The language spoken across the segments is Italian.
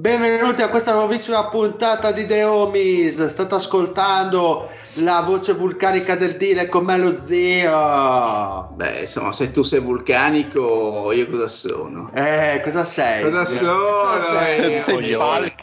Benvenuti a questa nuovissima puntata di The Homies. State ascoltando la voce vulcanica del Dile con me lo zio. Beh, insomma, se tu sei vulcanico, io cosa sono? Eh, cosa sei? Cosa sono? Cosa sei? Sei coglione.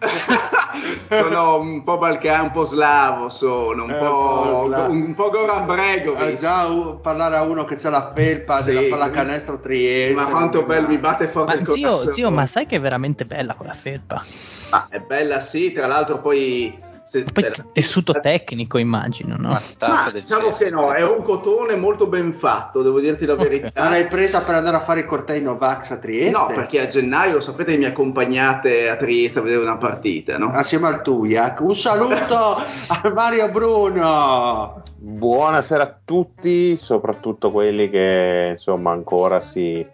sono un po' balcano, un po' slavo, sono un, Eh, po', un po' un po' Goran Eh, Bregovic. già u- parlare a uno che c'ha la felpa Sì. della pallacanestro Trieste. Ma quanto bello mi batte forte Ma il zio, zio, ma sai che è veramente bella quella felpa? Ma è bella sì, tra l'altro poi... Se, Poi tessuto tecnico, immagino, no? Ma diciamo che no, è un cotone molto ben fatto, devo dirti la Ok. verità. L'hai presa per andare a fare i cortei Novax a Trieste? No, perché a gennaio, lo sapete, mi accompagnate a Trieste a vedere una partita, no? Assieme al Tuiac. Un saluto a Mario Bruno. Buonasera a tutti, soprattutto quelli che insomma ancora si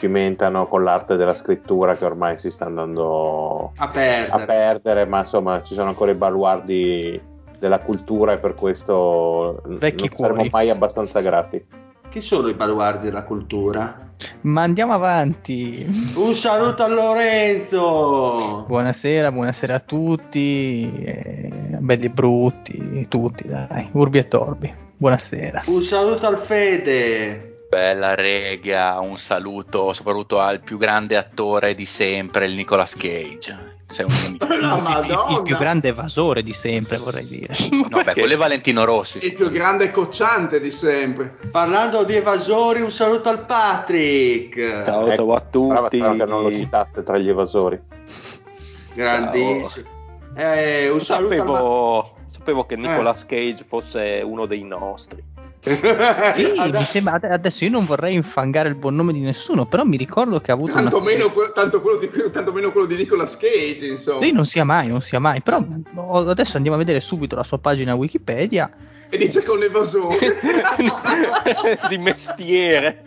cimentano con l'arte della scrittura che ormai si sta andando A perdere. a perdere, ma insomma ci sono ancora i baluardi della cultura e per questo Vecchi non saremo cuori. mai abbastanza grati. Chi sono i baluardi della cultura? Ma andiamo avanti. Un saluto a Lorenzo. Buonasera, buonasera a tutti, eh, belli e brutti, tutti, dai, urbi e torbi. Buonasera. Un saluto al Fede. Bella rega, un saluto soprattutto al più grande attore di sempre, il Nicolas Cage. Sei un Il- il, il più grande evasore di sempre, vorrei dire. No, beh, quello è Valentino Rossi. Il più grande cocciante di sempre. Parlando di evasori, un saluto al Patrick. Ciao, Ecco, ciao a Brava tutti. però che non lo citaste tra gli evasori. Grandissimo. Eh, un saluto Sapevo, sapevo che Nicolas Cage fosse uno dei nostri. Sì, mi sembra, ade- adesso io non vorrei infangare il buon nome di nessuno, però mi ricordo che ha avuto Tanto una... meno, que- tanto quello di, tanto meno quello di Nicolas Cage, insomma. Sì, non sia mai, non sia mai, però adesso andiamo a vedere subito la sua pagina Wikipedia. E dice che è un evasore. di mestiere.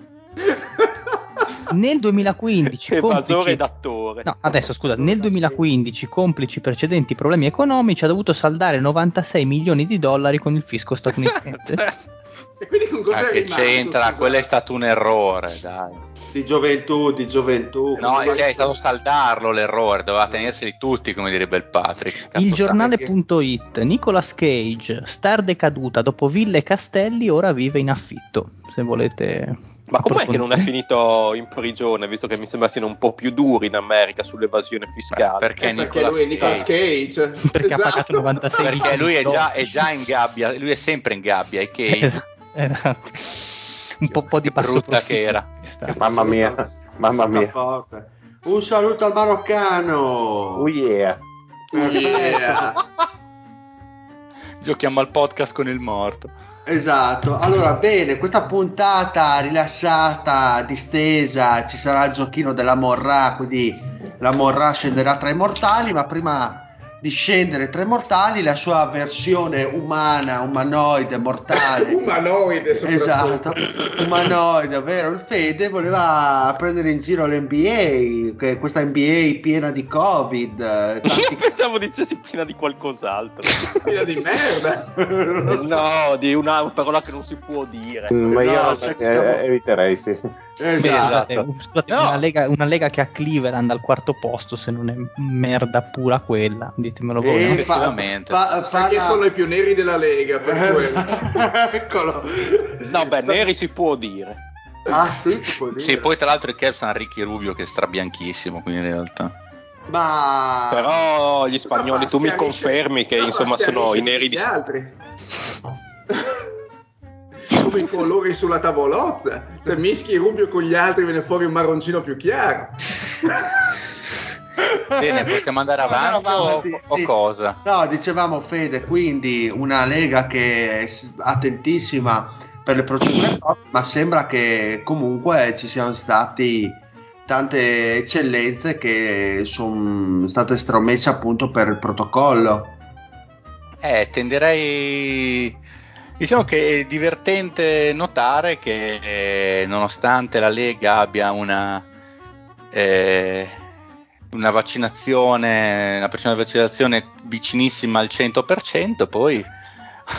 Nel 2015, Evasore complici... d'attore. No, adesso scusa, nel 2015, complici precedenti problemi economici, ha dovuto saldare 96 milioni di dollari con il fisco statunitense. e quindi con cosa Ah, è che rimasto? c'entra, scusa? quello è stato un errore, dai. di gioventù, di gioventù. No, cioè, è stato saldarlo l'errore, doveva tenerseli tutti, come direbbe il Patrick. Cazzo Il giornale.it, Nicolas Cage, star decaduta dopo ville e castelli, ora vive in affitto. Se volete. Ma com'è che non è finito in prigione, visto che mi sembra siano un po' più duri in America sull'evasione fiscale? Perché, Eh, perché Nicolas lui è Nicolas Cage? Perché ha Esatto. pagato 96 milioni Perché lui è già, è già in gabbia, lui è sempre in gabbia, e Cage. Esatto, esatto. Un po', po' di passo brutta che era. Mamma mia, mamma mia. Forte. Un saluto al maroccano. Oh yeah. Perfetto. Giochiamo al podcast con il morto. Esatto, allora bene, questa puntata rilassata, distesa, ci sarà il giochino della Morra, quindi la Morra scenderà tra i mortali, ma prima di scendere tra i mortali la sua versione umana, umanoide, mortale. Umanoide. Esatto, umanoide, ovvero il Fede voleva prendere in giro l'NBA, che questa NBA piena di Covid, eh, tanti Pensavo dicessi piena di qualcos'altro. Piena di merda. no, di una parola che non si può dire. Ma io No, se- eh, siamo- eviterei, sì. Esatto. Scusate, scusate, No. una, lega, una lega che ha Cleveland al quarto posto, se non è merda pura quella, ditemelo voi. E no? fa- fa- fa Perché la- sono i più neri della Lega, per quello. Eccolo. No, beh, neri si può dire. Ah sì, si può dire. Sì, poi tra l'altro i Cavs hanno Ricky Rubio che è strabianchissimo, quindi in realtà. Ma... Però gli spagnoli, tu mi confermi che insomma sono i neri di... gli altri. Come i colori sulla tavolozza. Cioè, mischi Rubio con gli altri viene fuori un marroncino più chiaro. Bene, possiamo andare avanti, o- avanti, o, sì. cosa? No, dicevamo Fede, quindi una lega che è attentissima per le procedure, ma sembra che comunque ci siano stati tante eccellenze che sono state stromesse appunto per il protocollo. Eh, tenderei. Diciamo che è divertente notare che eh, nonostante la Lega abbia una, eh, una vaccinazione, una percentuale di vaccinazione vicinissima al 100%, poi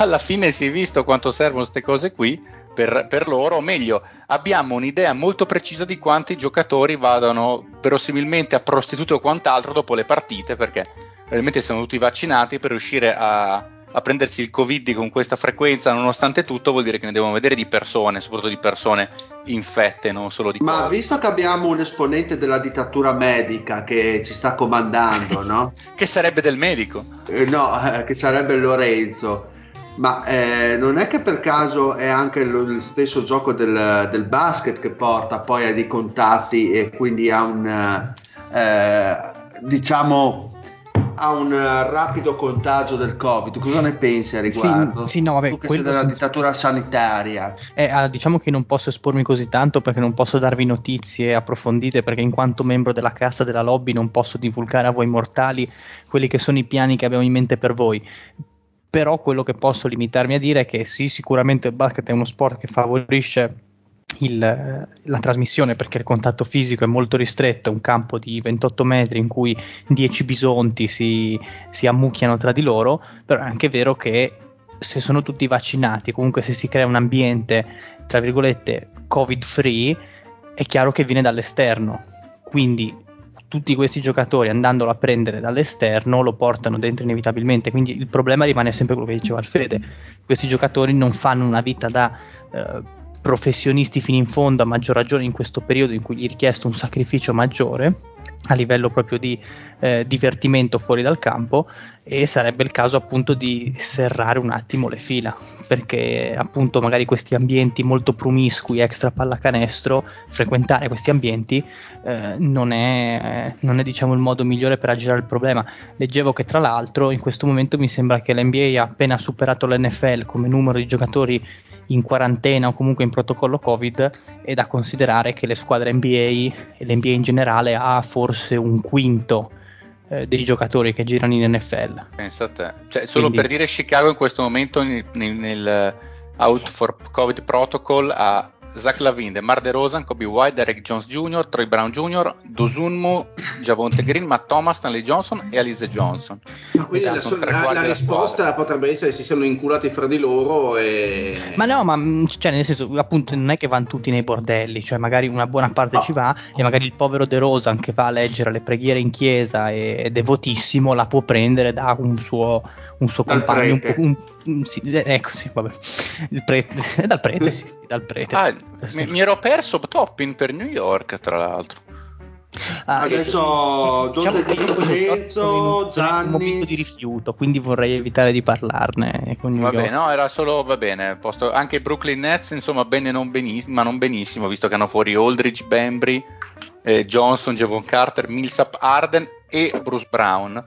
alla fine si è visto quanto servono queste cose qui per, per loro, o meglio, abbiamo un'idea molto precisa di quanti i giocatori vadano verosimilmente a prostitute o quant'altro dopo le partite, perché realmente siamo tutti vaccinati per riuscire a, a prendersi il covid con questa frequenza nonostante tutto vuol dire che ne devono vedere di persone soprattutto di persone infette non solo di Ma covid visto che abbiamo un esponente della dittatura medica che ci sta comandando, no? che sarebbe del medico Eh, no, eh, che sarebbe Lorenzo. Ma eh, non è che per caso è anche lo, il stesso gioco del, del basket che porta poi a dei contatti e quindi a un eh, diciamo a un eh, rapido contagio del Covid. Cosa ne pensi a riguardo? Sì, sì, no, vabbè, tu che sei della senza- dittatura sanitaria. Eh, ah, diciamo che non posso espormi così tanto perché non posso darvi notizie approfondite perché in quanto membro della cassa della lobby non posso divulgare a voi mortali quelli che sono i piani che abbiamo in mente per voi. Però quello che posso limitarmi a dire è che sì, sicuramente il basket è uno sport che favorisce il- la trasmissione perché il contatto fisico è molto ristretto, un campo di 28 metri in cui 10 bisonti si, si ammucchiano tra di loro, però è anche vero che se sono tutti vaccinati, comunque se si crea un ambiente, tra virgolette, covid free, è chiaro che viene dall'esterno. Quindi tutti questi giocatori andandolo a prendere dall'esterno lo portano dentro inevitabilmente. Quindi il problema rimane sempre quello che diceva Alfede. Questi giocatori non fanno una vita da eh, professionisti fino in fondo, a maggior ragione in questo periodo in cui gli è richiesto un sacrificio maggiore a livello proprio di eh, divertimento fuori dal campo e sarebbe il caso appunto di serrare un attimo le fila perché appunto magari questi ambienti molto promiscui extra pallacanestro frequentare questi ambienti eh, non è, non è diciamo il modo migliore per aggirare il problema. Leggevo che tra l'altro in questo momento mi sembra che l'NBA ha appena superato l'NFL come numero di giocatori in quarantena o comunque in protocollo Covid è da considerare che le squadre NBA e l'NBA in generale ha forse un quinto eh, dei giocatori che girano in NFL. pensa a te cioè, solo Quindi- per dire Chicago in questo momento nel, nel- nel Out for Covid Protocol ha Zach Lavin, DeMar DeRozan, Kobe White, Derek Jones Jr., Troy Brown Jr., Dosunmu, Javonte Green, Matt Thomas, Stanley Johnson e Alize Johnson Ma quindi Esatto, la, la- la risposta squadra. potrebbe essere si sono inculati fra di loro e... Ma no, ma mh, cioè, nel senso, appunto, non è che vanno tutti nei bordelli, cioè magari una buona parte No. ci va e magari il povero De Rosan che va a leggere le preghiere in chiesa e- è devotissimo la può prendere da un suo, un suo Dal compagno. un un- un- sì, eh, ecco, sì, vabbè. Il prete, è dal prete, sì, sì, dal prete. Ah, mi, mi ero perso Toppin per New York tra l'altro Ah, Adesso diciamo io Di con i Lorenzo, sono in- sono in un momento di rifiuto, quindi vorrei evitare di parlarne con New Va York. bene, no, era solo, va bene, posto, anche Brooklyn Nets, insomma, bene non benissimo, ma non benissimo, visto che hanno fuori Aldridge, Bembry, eh, Johnson, Javon Carter, Millsap, Arden e Bruce Brown.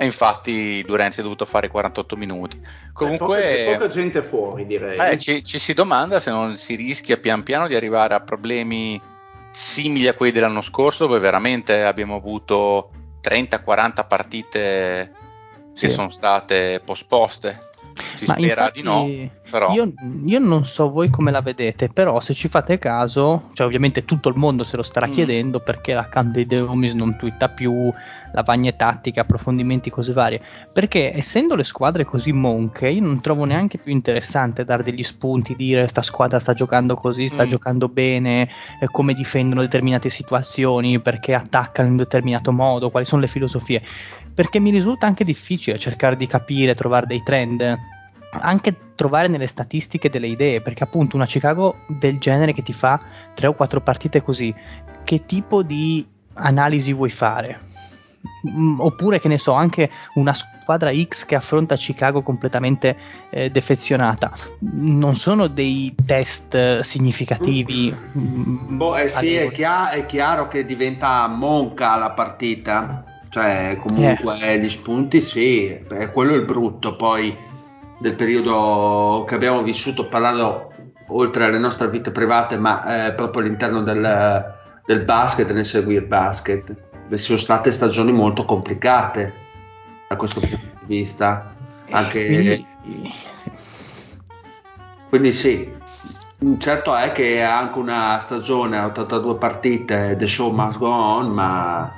E infatti Durant si è dovuto fare 48 minuti. Comunque, poca, poca gente fuori direi. eh, ci, ci si domanda se non si rischia pian piano di arrivare a problemi simili a quelli dell'anno scorso, dove veramente abbiamo avuto 30-40 partite che Sì. sono state posposte. Si Ma spera infatti, di no. Però Io, io non so voi come la vedete, però se ci fate caso, cioè ovviamente tutto il mondo se lo starà Mm. chiedendo perché la Candide Homies non twitta più, lavagne tattiche, approfondimenti, cose varie. Perché essendo le squadre così monche, io non trovo neanche più interessante dare degli spunti, dire sta squadra sta giocando così, sta Mm. giocando bene, eh, come difendono determinate situazioni, perché attaccano in un determinato modo, quali sono le filosofie. Perché mi risulta anche difficile cercare di capire, trovare dei trend anche trovare nelle statistiche delle idee, perché appunto una Chicago del genere che ti fa tre o quattro partite così, che tipo di analisi vuoi fare? Mm, Oppure che ne so, anche una squadra X che affronta Chicago completamente eh, defezionata, non sono dei test eh, significativi. mm, Boh, eh sì, è, livello- chia- è chiaro che diventa monca la partita. Cioè, comunque gli spunti sì, è quello è il brutto poi del periodo che abbiamo vissuto parlando oltre alle nostre vite private, ma eh, proprio all'interno del, del basket, nel seguire basket. Sono state stagioni molto complicate da questo punto di vista. Anche Quindi- quindi sì, certo è che è anche una stagione a 82 partite, the show must go on, ma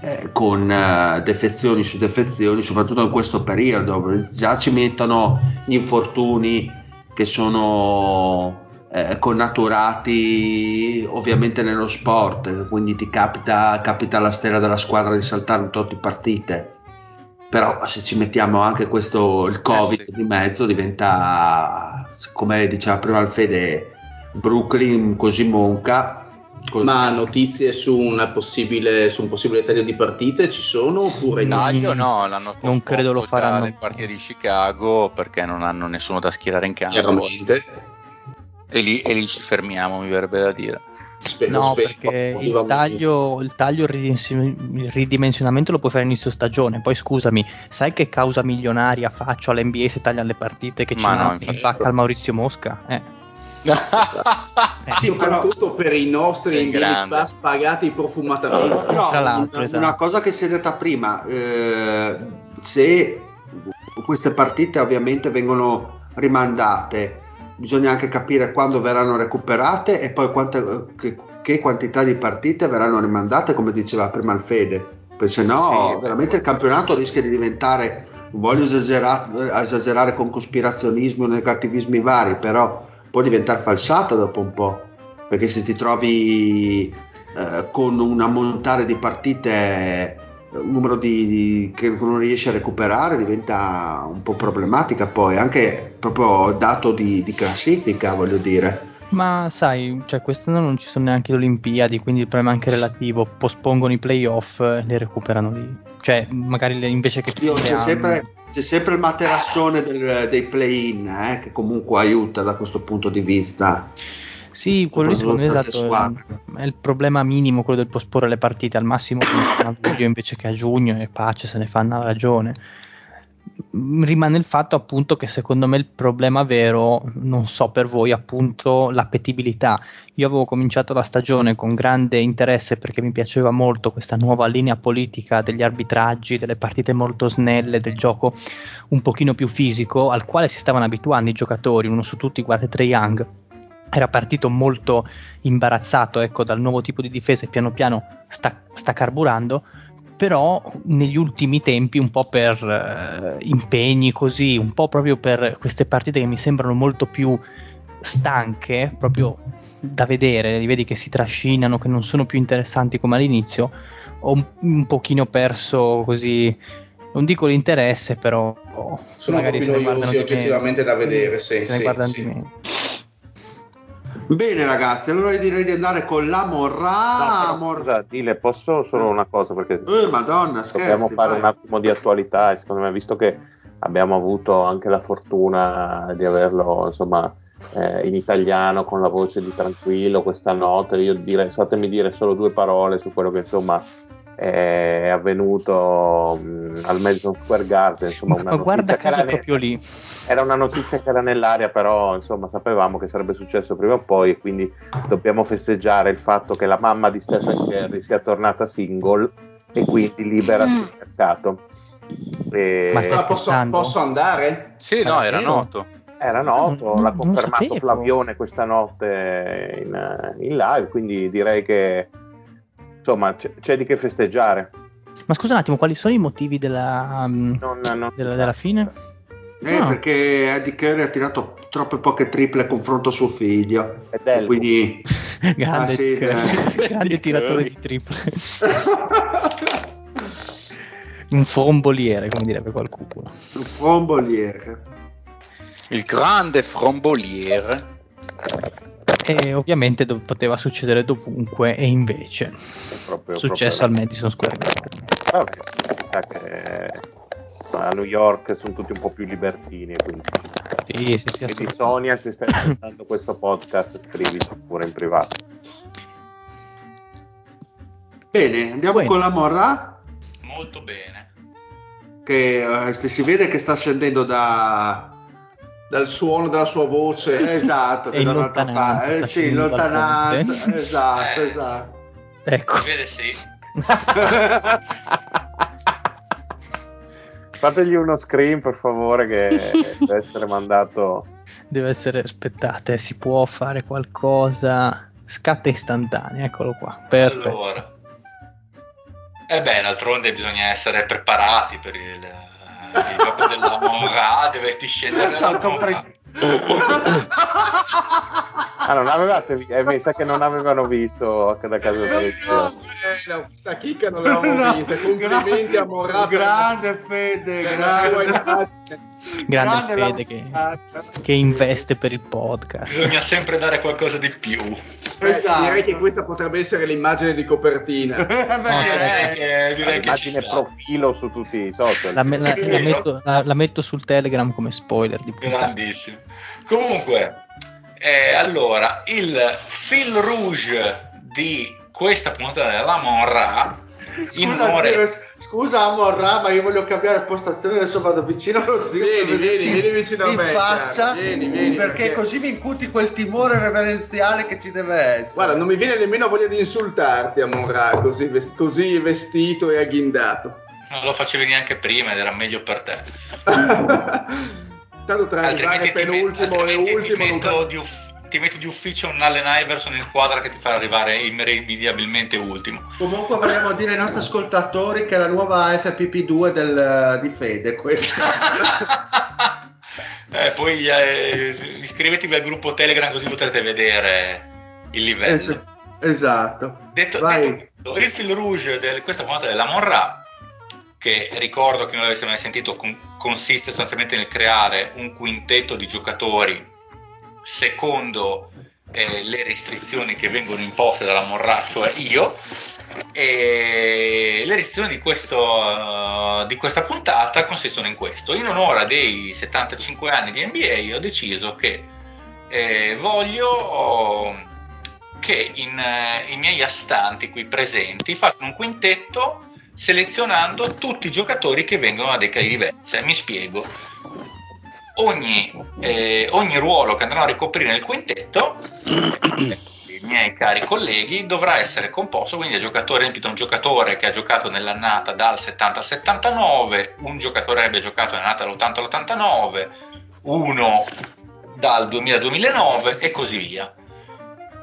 eh, con eh, defezioni su defezioni, soprattutto in questo periodo, già ci mettono gli infortuni che sono eh, connaturati ovviamente nello sport, quindi ti capita, capita alla stella della squadra di saltare un tot di partite. Però se ci mettiamo anche questo, il Covid sì. di mezzo, diventa, come diceva prima Alfede, Brooklyn così monca. Co- Ma notizie su, una possibile, su un possibile taglio di partite ci sono oppure no? taglio no, l'hanno Non credo lo faranno. le partite di Chicago perché non hanno nessuno da schierare in campo Chiaramente. e lì, e lì ci fermiamo, mi verrebbe da dire. Spero, No, spero, perché il taglio, il taglio, il ridimensi- il ridimensionamento lo puoi fare a inizio stagione. Poi scusami, sai che causa milionaria faccio all'NBA se tagliano le partite che ci Ma no, pacca al Maurizio Mosca? Eh, eh, Sì, però- Soprattutto per i nostri Sei in Game grande. Pass pagati profumatamente. Però Tra l'altro, una, esatto. una cosa che si è detta prima, eh, se queste partite ovviamente vengono rimandate, bisogna anche capire quando verranno recuperate e poi quante- che, che quantità di partite verranno rimandate, come diceva prima il Fede, perché se no Sì. veramente il campionato rischia di diventare, non voglio esagera- esagerare con cospirazionismi o negativismi vari, però può diventare falsato dopo un po', perché se ti trovi eh, con un ammontare di partite un numero di, di- che non riesci a recuperare diventa un po' problematica poi anche proprio dato di, di classifica voglio dire Ma sai, cioè, quest'anno non ci sono neanche le Olimpiadi, quindi il problema è anche relativo. Pospongono i playoff, eh, le recuperano lì. Cioè, magari le- invece che Io- c'è, sempre, c'è sempre il materassone del- dei play-in eh, che comunque aiuta da questo punto di vista Sì, quello lì secondo me esatto, è, è il problema minimo quello del posporre le partite al massimo a luglio invece che a giugno e pace se ne fanno ragione. Rimane il fatto appunto che secondo me il problema vero, non so per voi, appunto l'appetibilità. Io avevo cominciato la stagione con grande interesse perché mi piaceva molto questa nuova linea politica degli arbitraggi, delle partite molto snelle, del gioco un pochino più fisico al quale si stavano abituando i giocatori, uno su tutti, guardate Trae Young era partito molto imbarazzato ecco, dal nuovo tipo di difesa e piano piano sta, sta carburando, però negli ultimi tempi un po' per eh, impegni così, un po' proprio per queste partite che mi sembrano molto più stanche, proprio da vedere, li vedi che si trascinano, che non sono più interessanti come all'inizio, ho un, un pochino perso così, non dico l'interesse, però Sono un Eh, magari se ne guardano oggettivamente meno. da vedere, sì, se ne sì, guardano sì. di meno. Bene ragazzi allora direi di andare con la Morra No, scusa, Dile, posso solo una cosa perché eh madonna dobbiamo scherzi fare vai. un attimo di attualità e secondo me visto che abbiamo avuto anche la fortuna di averlo insomma eh, in italiano con la voce di Tranquillo questa notte io direi fatemi dire solo due parole su quello che insomma è avvenuto mh, al Madison Square Garden insomma Ma una guarda caso proprio lì. Era una notizia che era nell'aria però insomma sapevamo che sarebbe successo prima o poi e quindi dobbiamo festeggiare il fatto che la mamma di Stephen Curry sia tornata single e quindi libera sul mercato E- Ma stai Ah, posso, posso andare? Sì, no, era noto. Era noto, Non- l'ha non confermato sapevo. Flavione questa notte in, in live, quindi direi che insomma c'è, c'è di che festeggiare. Ma scusa un attimo, quali sono i motivi della, mm, Non, della, della fine? Eh, Ah. perché Eddie Curry ha tirato troppe poche triple a confronto a suo figlio. È. Quindi grande, Ah, sì, grande Curry. tiratore di triple. Un fromboliere, come direbbe qualcuno. un fromboliere. Il grande fromboliere. E ovviamente dov- poteva succedere dovunque, e invece È proprio, successo al Madison Square Garden. Vabbè, si sa che a New York sono tutti un po' più libertini. Quindi, Sì, sì, sì, quindi assolutamente. Sonia, se stai ascoltando questo podcast, scrivici pure in privato. Bene, andiamo Bueno. con la Morra, Molto bene. che eh, se si vede che sta scendendo da... Dal suono della sua voce. Esatto, E da un'altra parte. Eh, sì, in lontananza, esatto, Eh. esatto. Ecco, Si vede sì. Fategli uno screen per favore che deve essere mandato. deve essere, aspettate, si può fare qualcosa, scatta istantanea, eccolo qua, perfetto. Allora. E beh, d'altronde bisogna essere preparati per il, il gioco della Monra, deve scendere So, dalla Monra. Ah, non avevate vi- eh, mi sa che non avevano visto da casa No, no, no, questa chicca non l'avevamo No, vista. Complimenti a Morata. Grande Fede, per grande. Grande la- Fede che, che investe per il podcast. Bisogna sempre dare qualcosa di più. Eh, Esatto. Direi che questa potrebbe essere l'immagine di copertina. No, Direi che, direi che ci immagine sta. profilo su tutti i social. La, me- la- la metto, la- la metto sul Telegram come spoiler di. Grandissimo. Comunque, eh, allora, il fil rouge di questa puntata della Monra Scusa, zio, scusa Amorra, ma io voglio cambiare postazione, adesso vado vicino allo zio Vieni, vieni, vieni vicino a in me, faccia, vieni, vieni, perché, perché- così mi incuti quel timore reverenziale che ci deve essere. Guarda, non mi viene nemmeno voglia di insultarti a Monra, così, così vestito e agghindato. non lo facevi neanche prima ed era meglio per te. Tanto tra arrivare penultimo e altrimenti ti ultimo non metto di uff- ti metti di ufficio un Allen Iverson in squadra che ti fa arrivare irrimediabilmente ultimo. Comunque vogliamo dire ai nostri ascoltatori che è la nuova FPP2 del, di Fede questa. Eh, poi eh, iscrivetevi al gruppo Telegram così potrete vedere il livello. Es- esatto. Detto, detto il fil rouge di questa puntata della Monra, che ricordo che non l'avesse mai sentito, con- consiste sostanzialmente nel creare un quintetto di giocatori secondo eh, le restrizioni che vengono imposte dalla Monra, cioè io. E le restrizioni di, questo, eh, di questa puntata consistono in questo: in onore dei 75 anni di NBA, ho deciso che eh, voglio che in, eh, i miei astanti qui presenti facciano un quintetto selezionando tutti i giocatori che vengono da decadi diverse. Mi spiego. Ogni, eh, ogni ruolo che andranno a ricoprire nel quintetto, i miei cari colleghi, dovrà essere composto quindi da giocatori, ripeto, un giocatore che ha giocato nell'annata dal 70 al 79, un giocatore che abbia giocato nell'annata dall'80 all'89, uno dal 2000 al 2009 e così via.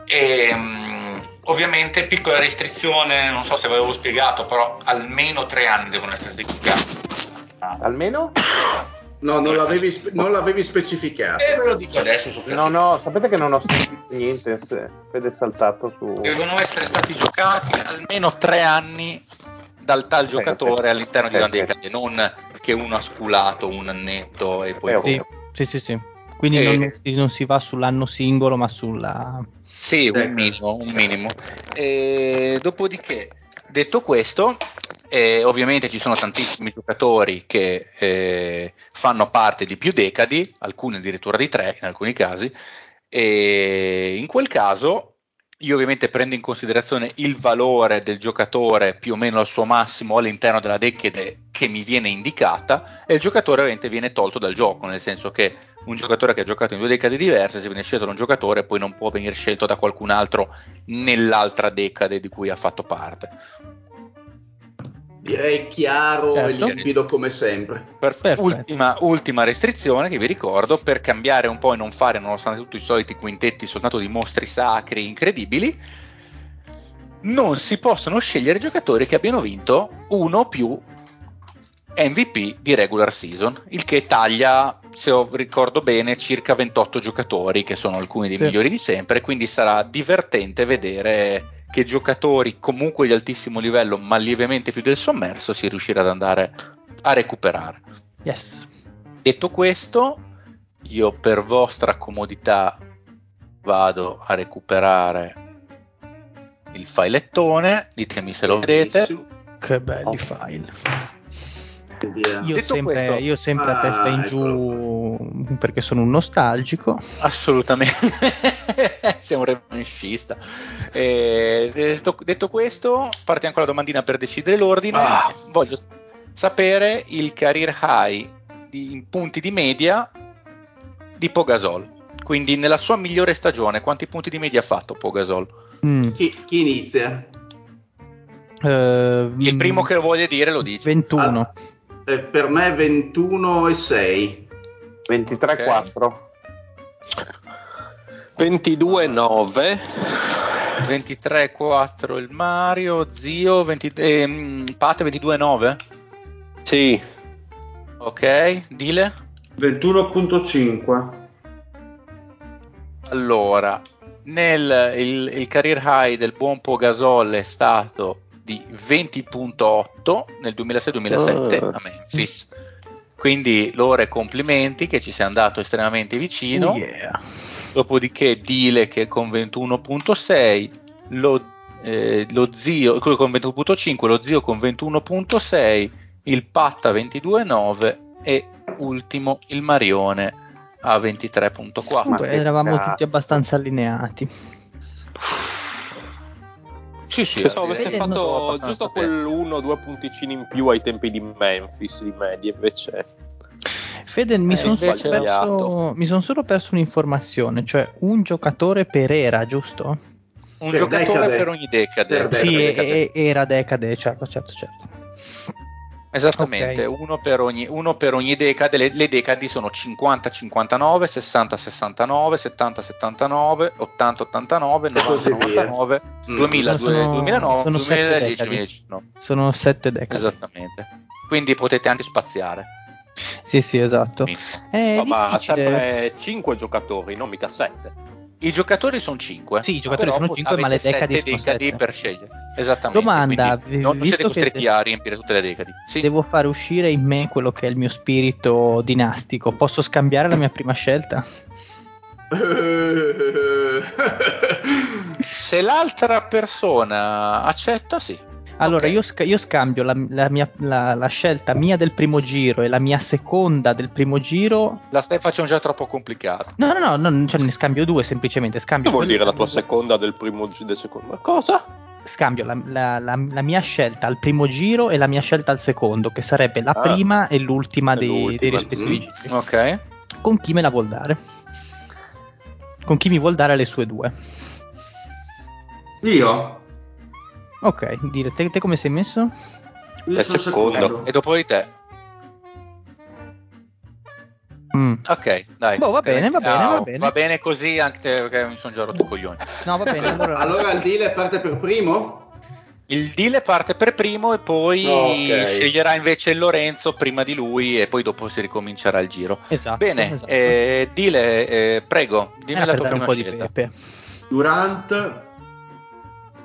E, mm, ovviamente piccola restrizione, non so se ve l'avevo spiegato, però almeno tre anni devono essere seguiti. Almeno? No, non l'avevi, spe- non l'avevi specificato. E ve lo dico adesso su No, no, sapete che non ho sentito niente. se- Fede è saltato su. Devono essere stati giocati almeno tre anni dal tal giocatore ok. all'interno di Ok, una decade, non che uno ha sculato un annetto e poi... Eh, ok. Sì, sì, sì, sì. Quindi Eh. non, non si va sull'anno singolo, ma sulla... Sì, un minimo, un minimo. E dopodiché, detto questo, eh, ovviamente ci sono tantissimi giocatori che eh, fanno parte di più decadi, alcuni addirittura di tre in alcuni casi, e in quel caso io ovviamente prendo in considerazione il valore del giocatore più o meno al suo massimo all'interno della decade che mi viene indicata e il giocatore ovviamente viene tolto dal gioco, nel senso che un giocatore che ha giocato in due decade diverse, se viene scelto da un giocatore, poi non può venire scelto da qualcun altro nell'altra decade di cui ha fatto parte. Direi chiaro Certo. e limpido come sempre. Per- Perfetto. ultima, ultima restrizione che vi ricordo per cambiare un po' e non fare, nonostante tutti i soliti quintetti, soltanto di mostri sacri incredibili. Non si possono scegliere giocatori che abbiano vinto uno o più MVP di regular season, il che taglia, se ho- ricordo bene, circa 28 giocatori, che sono alcuni dei Sì. migliori di sempre. Quindi sarà divertente vedere che giocatori comunque di altissimo livello, ma lievemente più del sommerso, si riuscirà ad andare a recuperare. Yes. Detto questo, io per vostra comodità vado a recuperare il filettone, ditemi se lo vedete. Che belli Oh. file. Vediamo. Io Detto sempre, questo- io sempre a Ah, testa in eccolo giù perché sono un nostalgico. Assolutamente, sei un revanchista. Eh, detto, detto questo, partiamo con la domandina per decidere l'ordine. Ah. Voglio sapere il career high di, in punti di media di Pogasol. Quindi nella sua migliore stagione, quanti punti di media ha fatto Pogasol? Mm. Chi, chi inizia? Eh, Il mm, primo che lo voglia dire lo dice. 21. Eh, per me 21 e 6. 23-4. 22-9. 23-4 il Mario, Zio, 20, ehm, Pat 22-9. Sì, Ok, Dile? 21.5. Allora, nel, il, il career high del buon Pogasol è stato di 20.8 nel 2006-2007 Ah. a Memphis. Quindi Lore complimenti che ci sei andato estremamente vicino. Oh, yeah. Dopodiché Dile che con 21.6, lo, eh, lo zio con 21.5, lo zio con 21.6, il Patta 22.9 e ultimo il Marione a 23.4. Comunque che eravamo cazzo. tutti abbastanza allineati. Sì, sì, pensavo eh, avesse fatto giusto quell'uno o due punticini in più ai tempi di Memphis di media, invece Fede, mi Eh, sono solo, son solo perso un'informazione, cioè un giocatore per era, giusto? un Per giocatore decade. per ogni decade. Per sì, decade. era decade, certo, certo, certo. Esattamente, Ok. uno, per ogni, uno per ogni decade. Le, le decadi sono 50-59, 60-69, 70-79, 80-89, E così via. 90-99, Mm. 2000, Sono- 2009, sono sette 2010, decadi. 2019. Sono sette decade. Esattamente. Quindi potete anche spaziare. Sì, sì, esatto. È No, ma sempre 5 giocatori, non mica 7. I giocatori sono 5. Sì, i giocatori sono cinque, ma le decadi sono sette. per scegliere. Esattamente. Domanda, non, non visto siete costretti de- a riempire tutte le decadi. Sì. Devo fare uscire in me quello che è il mio spirito dinastico. Posso scambiare la mia prima scelta? Se l'altra persona accetta, sì. Allora, Ok. io, sca- io scambio la, la mia- la- la scelta mia del primo giro e la mia seconda del primo giro. La stai facendo già troppo complicata. No, no, no, no, cioè ne scambio due semplicemente. Scambio Che vuol dire la tua seconda del primo gi- del secondo? Ma Cosa? Scambio la, la- la- la mia scelta al primo giro e la mia scelta al secondo, che sarebbe la Ah. prima e l'ultima E dei, l'ultima, dei rispettivi mm. giri. Ok. Con chi me la vuol dare? Con chi mi vuol dare le sue due? Io? Ok, dire, te, te come sei messo? Io sono secondo. secondo. E dopo di te. Mm. Ok, dai. Boh, va bene, va bene, Ah, va bene. Va bene così anche perché mi sono già rotto i coglioni. No, va bene, allora... Allora il deal parte per primo? Il deal parte per primo e poi Ok. sceglierà invece Lorenzo prima di lui e poi dopo si ricomincerà il giro. Esatto, Bene, esatto. eh, Dile, eh, prego, dimmi Era la per tua prima scelta. Durant.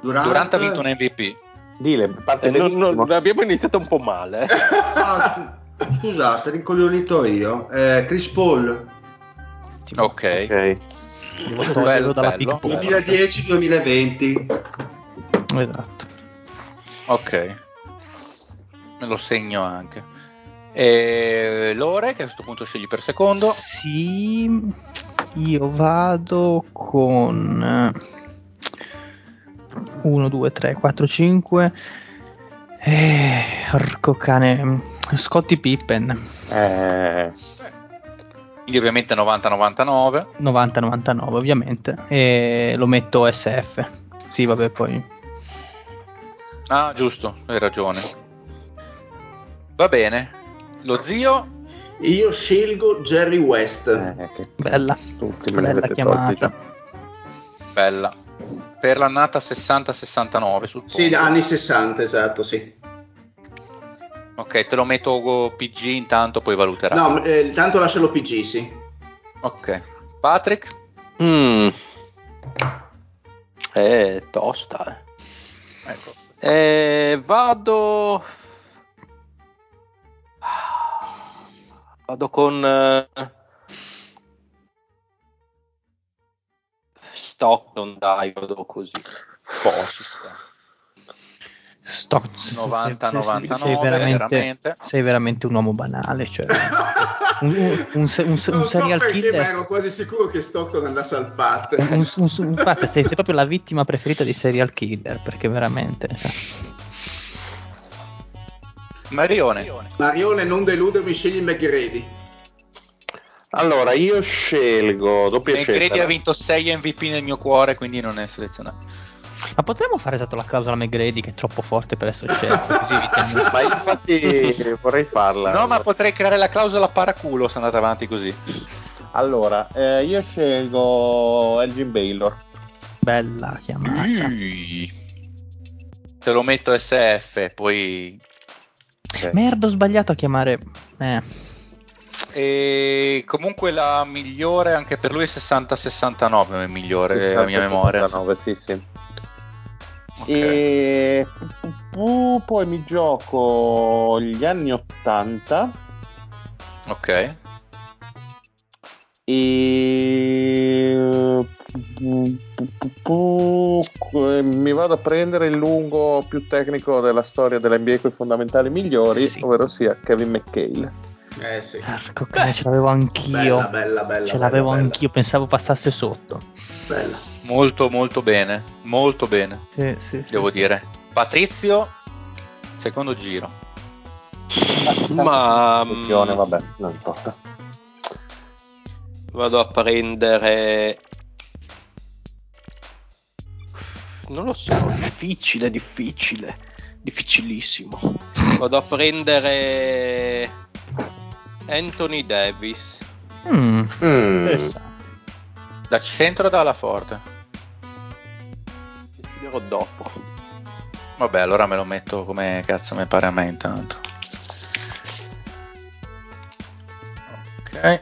Durant, Durant ha vinto un MVP. Dile, parte Eh, non- non- abbiamo iniziato un po' male. eh. Ah, scu- scusate, rincoglionito io. Eh, Chris Paul. Ok. Ok. Devo Bello, bello. Big Four. 2010-2020. Esatto. Ok. Me lo segno anche. E Lore, che a questo punto scegli per secondo. Sì, io vado con 1, 2, 3, 4, 5. Eh, porco cane. Scotty Pippen Eh, Quindi ovviamente 90-99. 90-99 ovviamente e lo metto SF sì vabbè poi Ah, giusto, hai ragione. Va bene. Lo zio? Io scelgo Jerry West. Eh, che Bella, tutti me ne bella chiamata. tolti Bella. Per l'annata 60-69 sul Sì, anni 60, esatto, sì. Ok, te lo metto PG intanto, poi valuterai. No, eh, tanto lascialo PG, sì. Ok. Patrick? Mm. È tosta. eh. Ecco. Eh, vado. Vado con. eh, Stockton, dai, vado così. Posso. Sto, 90, sei- sei- 99, sei veramente, veramente. sei veramente un uomo banale. Cioè, un, un- un un so serial perché, ma killer. ero quasi sicuro che Stockton andasse al pat. Un, un- un- infatti, sei, sei proprio la vittima preferita di serial killer perché veramente. cioè, Marione? Marione, non deludermi, scegli McGrady. Allora, io scelgo doppia McGrady scelta. ha vinto 6 MVP nel mio cuore, quindi non è selezionato. Ma potremmo fare esatto la clausola McGrady che è troppo forte per essere scelto. Così evitiamo- Ma infatti vorrei farla. No, ma potrei creare la clausola paraculo se andate avanti così. Allora, eh, io scelgo Elgin Baylor. Bella chiamata. Ui. Te lo metto SF, poi... Ok. Merda, ho sbagliato a chiamare. Eh. E comunque la migliore anche per lui è 60-69 è migliore la mia memoria. 69, sì, sì. Ok. E poi mi gioco gli anni 80 Ok. e mi vado a prendere il lungo più tecnico della storia dell'NBA con i fondamentali migliori, Sì. ovvero sia Kevin McHale. Eh sì. Porco cane, ce l'avevo anch'io. Bella, bella, bella. ce bella, l'avevo bella. anch'io, pensavo passasse sotto. Bella. Molto molto bene, molto bene, Sì, sì, devo sì. dire. Patrizio, secondo giro. Ma Attenzione, mm, vabbè, non importa. vado a prendere. Non lo so, difficile, difficile, difficilissimo. Vado a prendere Anthony Davis. Mm, Mm. interessante. Da centro o dalla forte? Deciderò dopo. Vabbè, allora me lo metto come cazzo mi pare a me intanto. Ok.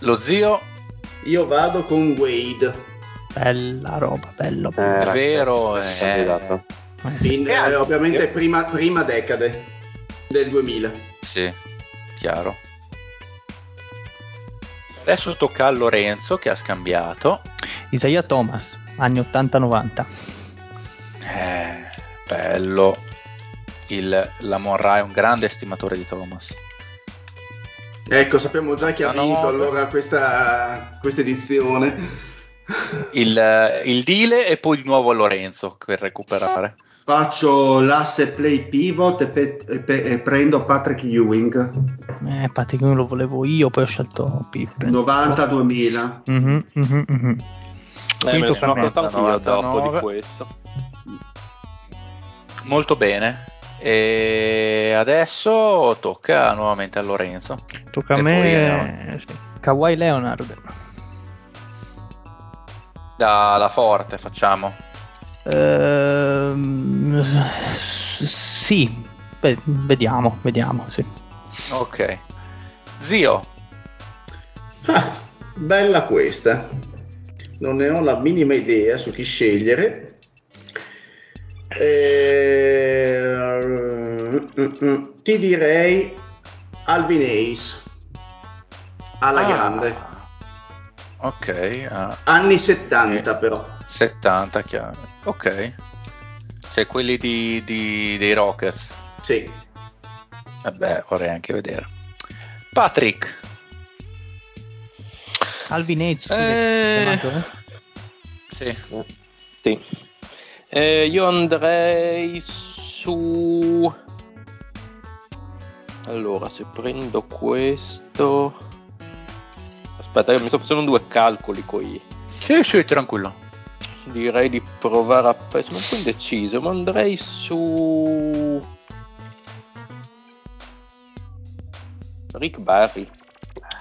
Lo zio, Io vado con Wade. Bella roba, bello. Eh, è ragazzi, vero, è è- candidato. In, E eh, anche- ovviamente prima, prima decade del 2000. Sì, chiaro. Adesso tocca a Lorenzo che ha scambiato. Isaiah Thomas, anni 80-90. Eh, bello. Il, la Monra è un grande estimatore di Thomas. Ecco, sappiamo già chi ha 89. vinto allora questa, questa edizione. Il, il Dile e poi di nuovo a Lorenzo per recuperare. Faccio l'asse play pivot e, pe- e pe- e prendo Patrick Ewing Eh, Patrick, io lo volevo io, poi ho scelto Pippen. 90-2000. Mhm, mhm, mhm. Eh, me ne sono me. accorto anch'io dopo 99. di questo. Molto bene. E adesso tocca nuovamente a Lorenzo. Tocca a E poi me. sì. Kawhi Leonard. Dalla forte facciamo. Ehm, sì, Beh, vediamo, vediamo. Sì. Ok. Zio. Ah, bella questa. Non ne ho la minima idea su chi scegliere. Eh, ti direi Alvin Hayes alla Ah, grande. Ok, ah, Anni 70 però. 70 chiaro. Ok. Cioè quelli di, di- dei Rockets. Sì. Vabbè, vorrei anche vedere. Patrick. Alvin Hayes, scusi, Eh. chiamato? Sì. Sì. Eh, io andrei su. Allora, se prendo questo. Aspetta, io mi sto facendo due calcoli qui. Sì, sì, tranquillo. Direi di provare a... Sono un po' indeciso, ma andrei su... Rick Barry.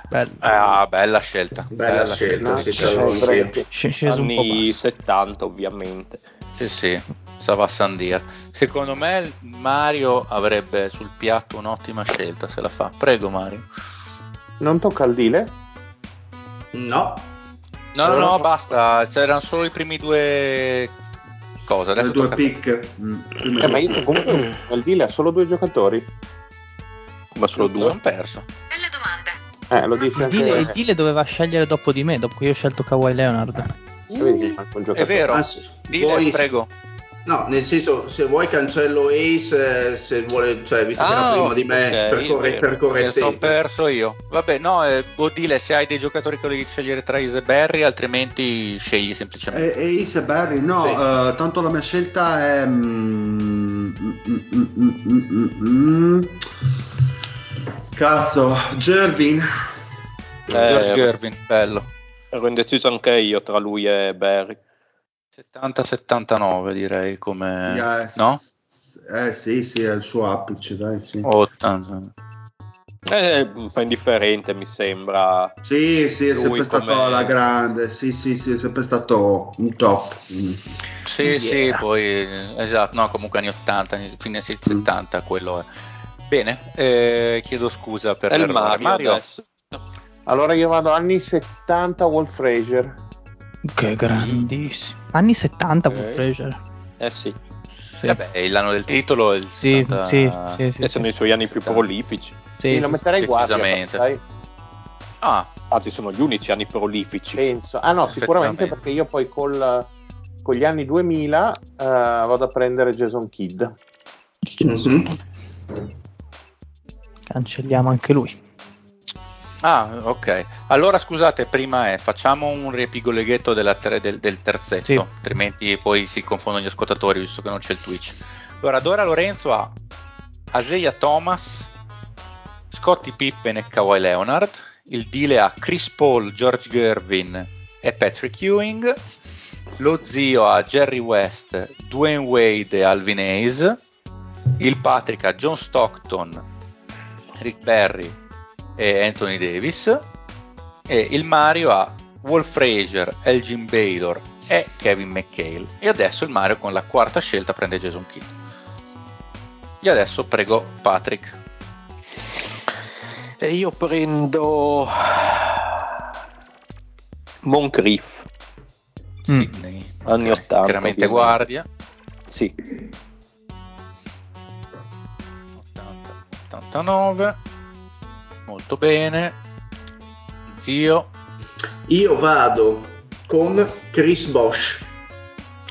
Bello. Ah, bella scelta. Bella, scelta, sì, Sì, po' Anni basso. 70 ovviamente. Sì, sì, stava a San Dir. Secondo me Mario avrebbe sul piatto un'ottima scelta se la fa. Prego Mario. Non tocca il dile? No, No, no, no, basta. C'erano solo i primi due cose. Adesso Le due pick. Mm, Eh, ma io comunque il deal ha solo due giocatori. Ma solo due. sono perso. Bella domanda. Eh, lo dice Il anche Dile, il Dile doveva scegliere dopo di me, dopo che io ho scelto Kawhi Leonard. Un È vero. Anzi, Dile, vuoi- prego. No, nel senso, se vuoi cancello Ace, eh, se vuole, cioè, visto che Ah, era prima di me, ok, per, corre- per Mi sono correttezza. perso io. Vabbè, no, eh, Bodile, se hai dei giocatori che devi scegliere tra Ace e Barry, altrimenti scegli semplicemente. E, e Ace e Barry, no, Sì. eh, tanto la mia scelta è. mm, mm, mm, mm, mm, mm, mm. Cazzo, Jervin. Eh, George Gervin, bello. Ero indeciso anche io tra lui e Barry. 70-79 direi come... Yes. No? Eh sì, sì, è il suo apice, dai, sì. 80. Eh, un po' indifferente mi sembra. Sì, sì, è sempre stato alla grande. Sì, sì, sì, è sempre stato un top. Mm. Sì, Yeah. sì, poi esatto, no, comunque anni 80, anni- fine 70, quello è. Bene, eh, chiedo scusa per È il. Mario, adesso. Allora io vado anni 70 Wolf Fraser. Che grandissimo. Anni 70 Ok. Wolf Fraser. Eh sì. Sì, Vabbè, è l'anno del titolo, il sì, 70 sì, sì, sì, E sono sì. i suoi anni più 70. prolifici. Sì, Sì, lo metterei in guardia, sai? Ah, Anzi, sono gli unici anni prolifici. Penso. Ah no, sicuramente perché io poi col, con gli anni 2000 eh, vado a prendere Jason Kidd. Mhm. Cancelliamo anche lui. Ah, ok. Allora scusate, prima è, facciamo un riepigoleghetto ter- del, del terzetto, Sì. altrimenti poi si confondono gli ascoltatori visto che non c'è il Twitch. Allora, Dora Lorenzo ha Aseia Thomas, Scottie Pippen e Kawhi Leonard, il deal ha Chris Paul, George Gervin e Patrick Ewing, lo zio ha Jerry West, Dwayne Wade e Alvin Hayes, il Patrick ha John Stockton, Rick Barry e Anthony Davis e il Mario ha Wolf Fraser, Elgin Baylor e Kevin McHale e adesso il Mario con la quarta scelta prende Jason Kidd e adesso prego Patrick E io prendo. Moncrief. Mm. Sydney Anni Ok, 80, chiaramente ovviamente. guardia Sì. 80, 89 molto bene zio Io vado con Chris Bosch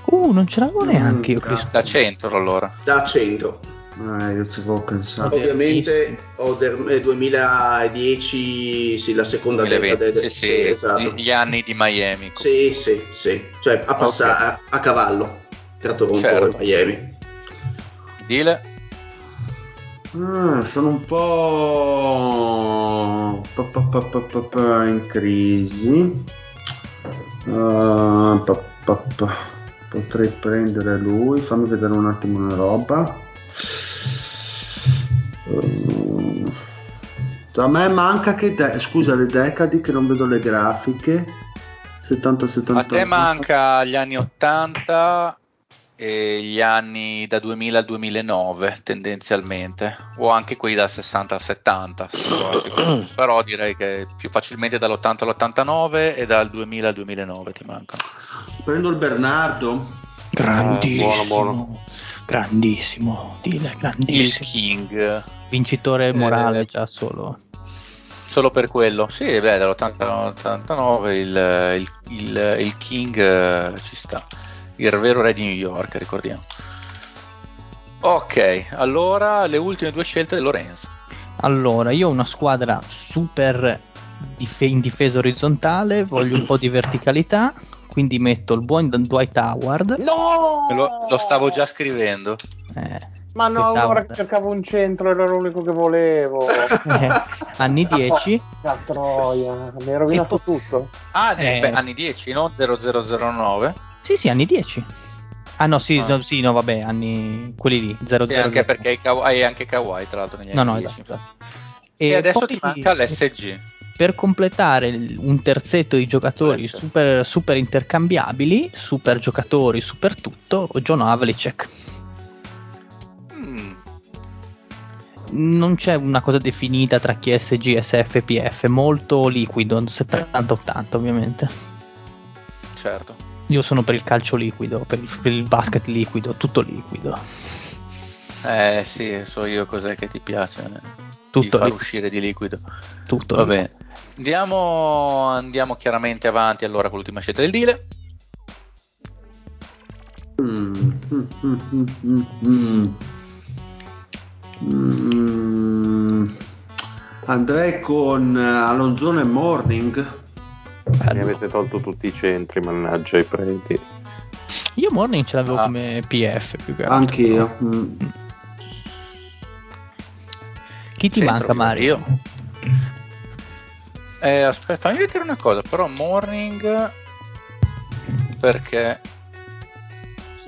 Uh, non ce l'avevo neanche io, Mm, Chris. da centro allora da centro. Eh, io ci avevo pensato. Ovviamente ho del eh, 2010, sì, la seconda 2020 decade. sì, sì, esatto. gli anni di Miami Sì, sì, sì, cioè a passare a, a cavallo tra Toronto Certo. e Miami. Dile Ah, sono un po'... pa- pa- pa- in crisi. Pa- Potrei prendere lui, fammi vedere un attimo una roba. Uh, a me manca che... de- scusa, le decadi che non vedo le grafiche. 70 70 A te manca gli anni 80 e gli anni da 2000 al 2009 tendenzialmente, o anche quelli dal 60 al 70, se sono sicuro. però direi che più facilmente dall'80 all'89 e dal 2000 al 2009 ti mancano. Prendo il Bernardo. Grandissimo. Eh, buono, buono. Grandissimo. Dile, Il grandissimo. King, Vincitore morale Eh, già solo. solo per quello, sì, beh, dall'80 all'89 il, il- il- il King eh, ci sta, il vero re di New York, ricordiamo. Ok, allora le ultime due scelte di Lorenzo. Allora, io ho una squadra super dife- in difesa orizzontale, voglio un po' di verticalità, quindi metto il buon Dwight Howard. No! Lo, lo stavo già scrivendo. eh, Ma no, allora Howard. cercavo un centro, era l'unico che volevo. eh, anni 10. Porca troia, mi hai rovinato E po- tutto. Ah, Eh. beh, anni 10, non 0009. Sì, sì, anni 10. Ah no, sì, Ah. no, sì, no, vabbè, anni quelli lì, 0 Sì, anche perché hai Kaw- hai anche Kawhi tra l'altro negli No, anni no, 10. esatto. E, adesso poi- ti manca l'SG. Per completare un terzetto di giocatori Adesso. super, super intercambiabili, super giocatori, super tutto, John Havlicek. Mm, Non c'è una cosa definita tra chi è SG, SF e PF, molto liquido, 70-80 ovviamente. certo. Io sono per il calcio liquido, per il, per il basket liquido, tutto liquido. Eh sì, so io cos'è che ti piace. eh, Tutto di far uscire di liquido. Tutto Va bene. Andiamo, andiamo chiaramente avanti allora con l'ultima scelta del deal. Mm, mm, mm, mm, mm, mm. Mm, Andrei con eh, Alonzone Morning. Mi avete tolto tutti i centri, mannaggia i preti. Io Morning ce l'avevo Ah. come PF più che altro. Anch'io. Mm. Chi ti Centro, manca, Mario? io. Eh, aspetta, fammi vedere una cosa, però Morning perché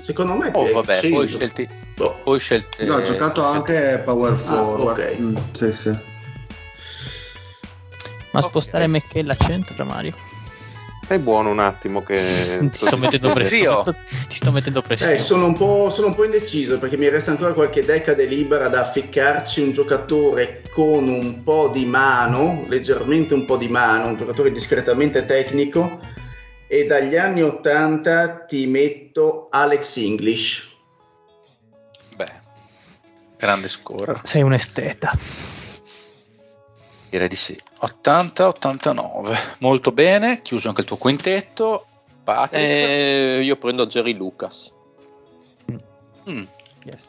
Secondo me oh vabbè, centro. poi scelti Boh. poi scelte No, ho giocato anche Power Forward. ok. Mm, sì, sì. Ma Ok. spostare McKell a centro, Mario? Stai buono un attimo che... Ti sto mettendo pressione. Ti sto mettendo pressione. Eh, sono un, po', sono un po' indeciso perché mi resta ancora qualche decade libera da ficcarci un giocatore con un po' di mano, leggermente un po' di mano, un giocatore discretamente tecnico e dagli anni 80 ti metto Alex English. beh, grande score, Sei un esteta. direi di sì. 80-89, molto bene, chiuso anche il tuo quintetto. Eh, io prendo Jerry Lucas. Mm. Yes.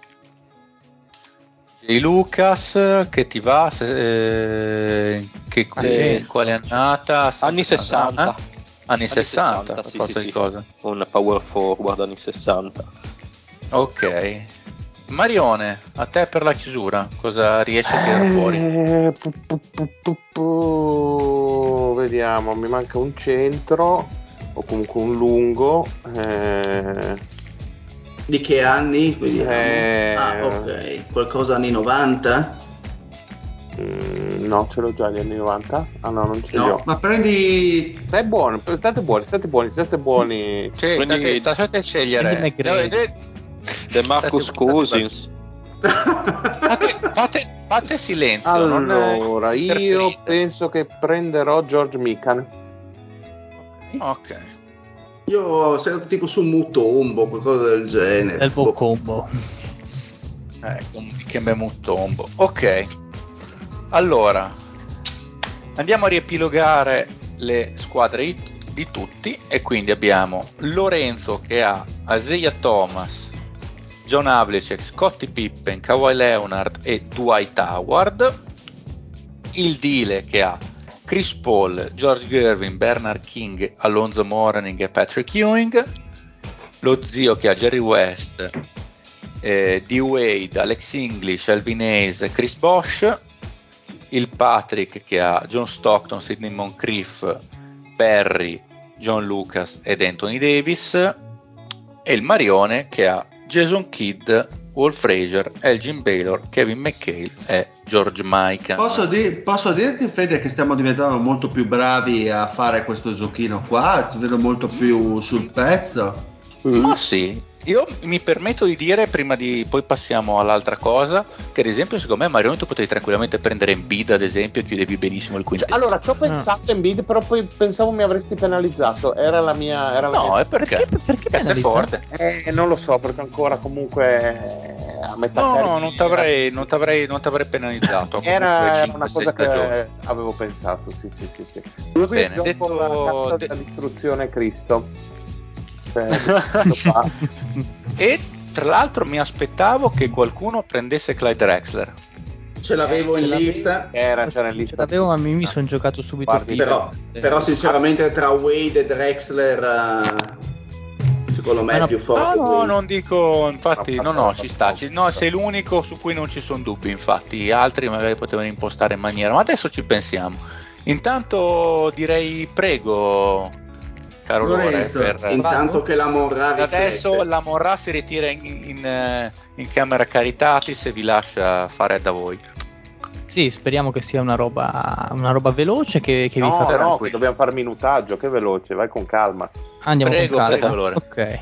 J. Lucas che ti va se- che, Ah, che- sì. quale annata? Anni 60. Eh? Anni 60, per sì, forza sì, di sì. cosa. Un power forward anni 60. Ok. Marione, a te per la chiusura, cosa riesci a tirare fuori? Eh, pu- pu- pu- pu- pu- Vediamo, mi manca un centro o comunque un lungo. eh, Di che anni? Eh. Ah, ok. Qualcosa anni 90? mm, no, ce l'ho già gli anni 90. Ah no, non ce No. Ma prendi. Stai buono, state buoni, state buoni, state buoni. Cioè, Quindi- state, lasciate scegliere. Prendi De Marcus Cousins. Fate, fate- fate silenzio. non, Allora, io penso che prenderò George Mikan. Ok. Io sarei tipo su Mutombo, qualcosa del genere. Boh. combo. Ecco, un Dikembe Mutombo. Ok. Allora, andiamo a riepilogare le squadre di, di tutti e quindi abbiamo Lorenzo che ha Isaiah Thomas, John Havlicek, Scottie Pippen, Kawhi Leonard e Dwight Howard. Il Dile che ha Chris Paul, George Gervin, Bernard King, Alonzo Mourning e Patrick Ewing. Lo zio che ha Jerry West, eh, D. Wade, Alex English, Alvin Hayes, Chris Bosch, il Patrick che ha John Stockton, Sidney Moncrief, Perry, John Lucas ed Anthony Davis e il Marione che ha Jason Kidd, Walt Frazier, Elgin Baylor, Kevin McHale e George Mikan. Posso, di- posso dirti, Fede, che stiamo diventando molto più bravi a fare questo giochino qua? Ti vedo molto più sul pezzo. Ma sì, io mi permetto di dire, prima di poi passiamo all'altra cosa, che ad esempio secondo me Marione tu potevi tranquillamente prendere in bid ad esempio e chiudevi benissimo il quintetto. Allora, ci ho pensato in bid, però poi pensavo mi avresti penalizzato. Era la mia. Era la no, mia... è perché? Perché- perché Perché sei penalizza? forte. Eh, non lo so, perché ancora comunque eh, a metà No, no, non t'avrei, non t'avrei, non t'avrei penalizzato. Era, era una cosa stagioni. che avevo pensato, sì, sì, sì. sì. Due Bene, dopo detto- la carta de- dell'istruzione Cristo. Cioè. E tra l'altro mi aspettavo che qualcuno prendesse Clyde Drexler. Ce l'avevo Eh, in ce lista, Era, c'era in Ce lista. l'avevo, ma mi, mi sono giocato subito Guardi, però, però sinceramente tra Wade e Drexler eh, secondo me no, è più No, forte no, Wade. non dico, infatti, No, no, no, no, ci no, sta. no, ci- no, no. sei l'unico su cui non ci sono dubbi, infatti, altri magari potevano impostare in maniera, ma adesso ci pensiamo. Intanto direi prego, caro Lore, Lorenzo, per... Intanto che la Morra Adesso riflette. la Morra si ritira in, in, eh, in camera Caritatis e vi lascia fare da voi. Sì, speriamo che sia una roba, una roba veloce che, che vi No, fa no, tranquillo. che dobbiamo fare minutaggio, che veloce, vai con calma. Andiamo Prego, con calma. prego. Ok.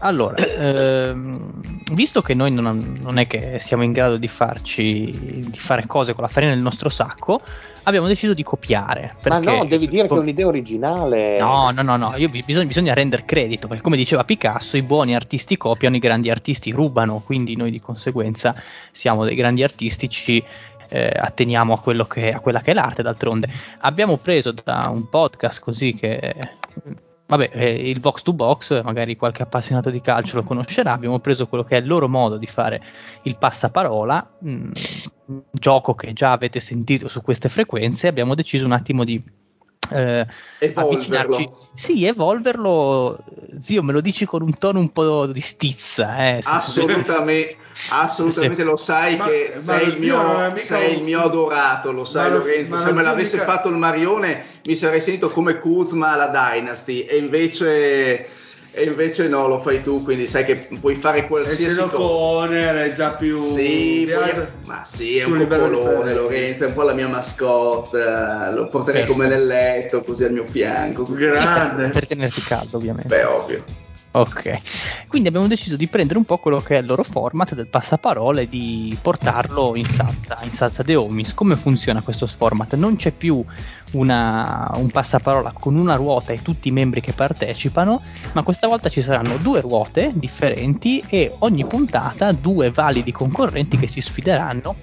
Allora, ehm, visto che noi non, non è che siamo in grado di farci di fare cose con la farina nel nostro sacco, abbiamo deciso di copiare. Ma no, devi dire che è un'idea originale. No, no, no, no, io bi- bisogna, bisogna rendere credito, perché come diceva Picasso, i buoni artisti copiano, i grandi artisti rubano, quindi noi di conseguenza siamo dei grandi artisti, ci eh, atteniamo a, quello che, a quella che è l'arte d'altronde. Abbiamo preso da un podcast così che... Vabbè, eh, il Vox to Box, magari qualche appassionato di calcio lo conoscerà, abbiamo preso quello che è il loro modo di fare il passaparola, mh, un gioco che già avete sentito su queste frequenze, abbiamo deciso un attimo di eh, avvicinarci. Evolverlo. Sì, evolverlo, zio, me lo dici con un tono un po' di stizza, eh. se- Assolutamente, assolutamente lo sai Ma- che ma sei, il mio, mica sei un- il mio adorato, lo sai Ma lo- Lorenzo. ma Se me l'avesse mica- fatto il Marione mi sarei sentito come Kuzma alla Dynasty e invece, e invece no, lo fai tu, quindi sai che puoi fare E qualsiasi se cosa. Conner è già più... Sì, poi- ma sì, è un differente. Lorenzo, è un po' la mia mascotte, eh, lo porterei Certo. come nel letto, così al mio fianco. Grande. per tenerti caldo, ovviamente. Beh, ovvio. Ok, quindi abbiamo deciso di prendere un po' quello che è il loro format del passaparole e di portarlo in salsa, in salsa de homies. Come funziona questo format? Non c'è più una- un passaparola con una ruota e tutti i membri che partecipano, ma questa volta ci saranno due ruote differenti e ogni puntata due validi concorrenti che si sfideranno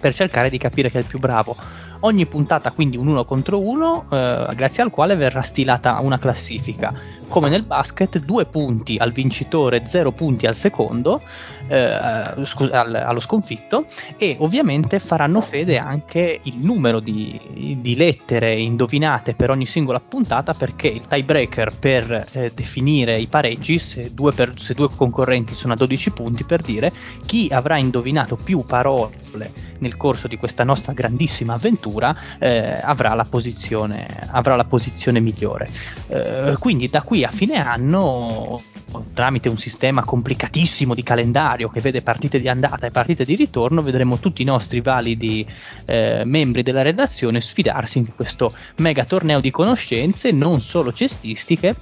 per cercare di capire chi è il più bravo. Ogni puntata quindi un uno contro uno, eh, grazie al quale verrà stilata una classifica. Come nel basket, due punti al vincitore, zero punti al secondo, eh, scu- al- allo sconfitto, e ovviamente faranno fede anche il numero di, di lettere indovinate per ogni singola puntata, perché il tiebreaker per eh, definire i pareggi, se due, per- se due concorrenti sono a 12 punti, per dire chi avrà indovinato più parole nel corso di questa nostra grandissima avventura eh, avrà, la posizione, avrà la posizione migliore. Eh, quindi da qui a fine anno, tramite un sistema complicatissimo di calendario che vede partite di andata e partite di ritorno, vedremo tutti i nostri validi eh, membri della redazione sfidarsi in questo mega torneo di conoscenze, non solo cestistiche,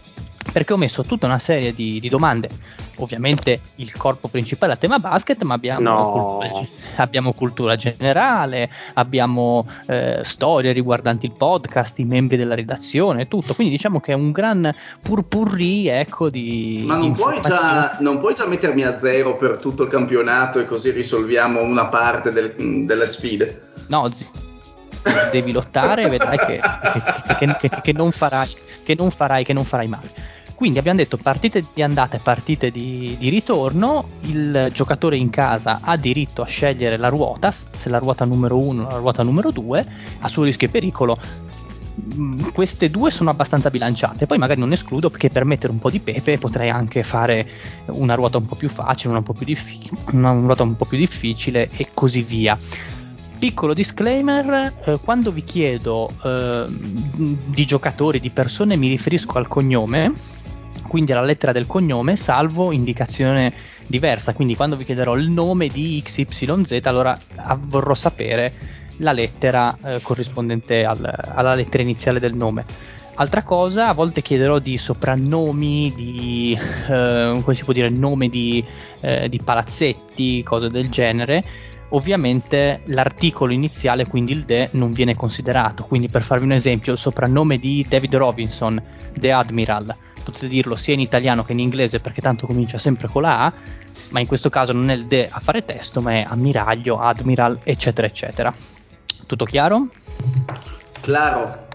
perché ho messo tutta una serie di, di domande. Ovviamente il corpo principale è a tema basket, ma abbiamo, No. cultura, abbiamo cultura generale, abbiamo eh, storie riguardanti il podcast, i membri della redazione, tutto. Quindi diciamo che è un gran purpurri ecco, di, Ma di non puoi, già, non puoi già mettermi a zero per tutto il campionato e così risolviamo una parte del- delle sfide? No, zi- devi lottare e vedrai che, che- che- che- che non farai, che non farai, che non farai male. Quindi abbiamo detto partite di andata e partite di, di ritorno, il giocatore in casa ha diritto a scegliere la ruota, se la ruota numero 1 o la ruota numero 2, a suo rischio e pericolo. Mm, Queste due sono abbastanza bilanciate, poi magari non escludo che per mettere un po' di pepe potrei anche fare una ruota un po' più facile, una, un po' più diffi- una ruota un po' più difficile e così via. Piccolo disclaimer, eh, quando vi chiedo eh, di giocatori, di persone, mi riferisco al cognome, quindi alla lettera del cognome, salvo indicazione diversa. Quindi quando vi chiederò il nome di XYZ, allora vorrò sapere la lettera eh, corrispondente al- alla lettera iniziale del nome. Altra cosa, a volte chiederò di soprannomi, di eh, come si può dire, nome di, eh, di palazzetti, cose del genere. Ovviamente l'articolo iniziale, quindi il The, non viene considerato. Quindi, per farvi un esempio, il soprannome di David Robinson, The Admiral, potete dirlo sia in italiano che in inglese perché tanto comincia sempre con la A, ma in questo caso non è il The a fare testo, ma è ammiraglio, admiral, eccetera, eccetera. Tutto chiaro? Claro.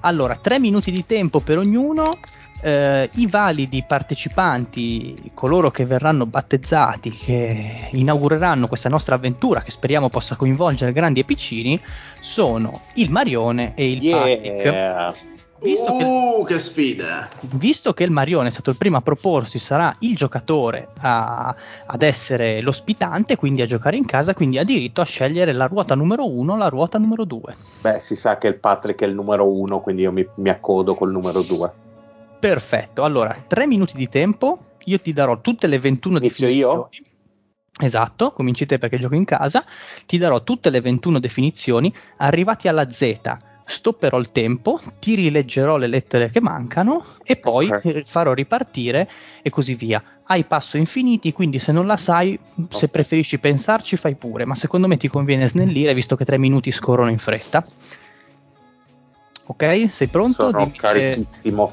Allora, tre minuti di tempo per ognuno. eh, I validi partecipanti, coloro che verranno battezzati, che inaugureranno questa nostra avventura, che speriamo possa coinvolgere grandi e piccini, sono il Marione e il Patrick. Visto che, Uh, che sfida! visto che il Marione è stato il primo a proporsi, sarà il giocatore a- ad essere l'ospitante, quindi a giocare in casa, quindi ha diritto a scegliere la ruota numero 1 o la ruota numero 2. Beh, si sa che il Patrick è il numero uno, quindi io mi, mi accodo col numero due. Perfetto, allora, tre minuti di tempo, io ti darò tutte le 21 Inizio definizioni. Esatto, cominci te perché gioco in casa, ti darò tutte le 21 definizioni, arrivati alla Z stopperò il tempo, ti rileggerò le lettere che mancano e poi Ok. eh, farò ripartire e così via. Hai passo infiniti, quindi se non la sai, se preferisci pensarci fai pure, ma secondo me ti conviene snellire visto che tre minuti scorrono in fretta. Ok, sei pronto? Sono Dimmi se- carichissimo.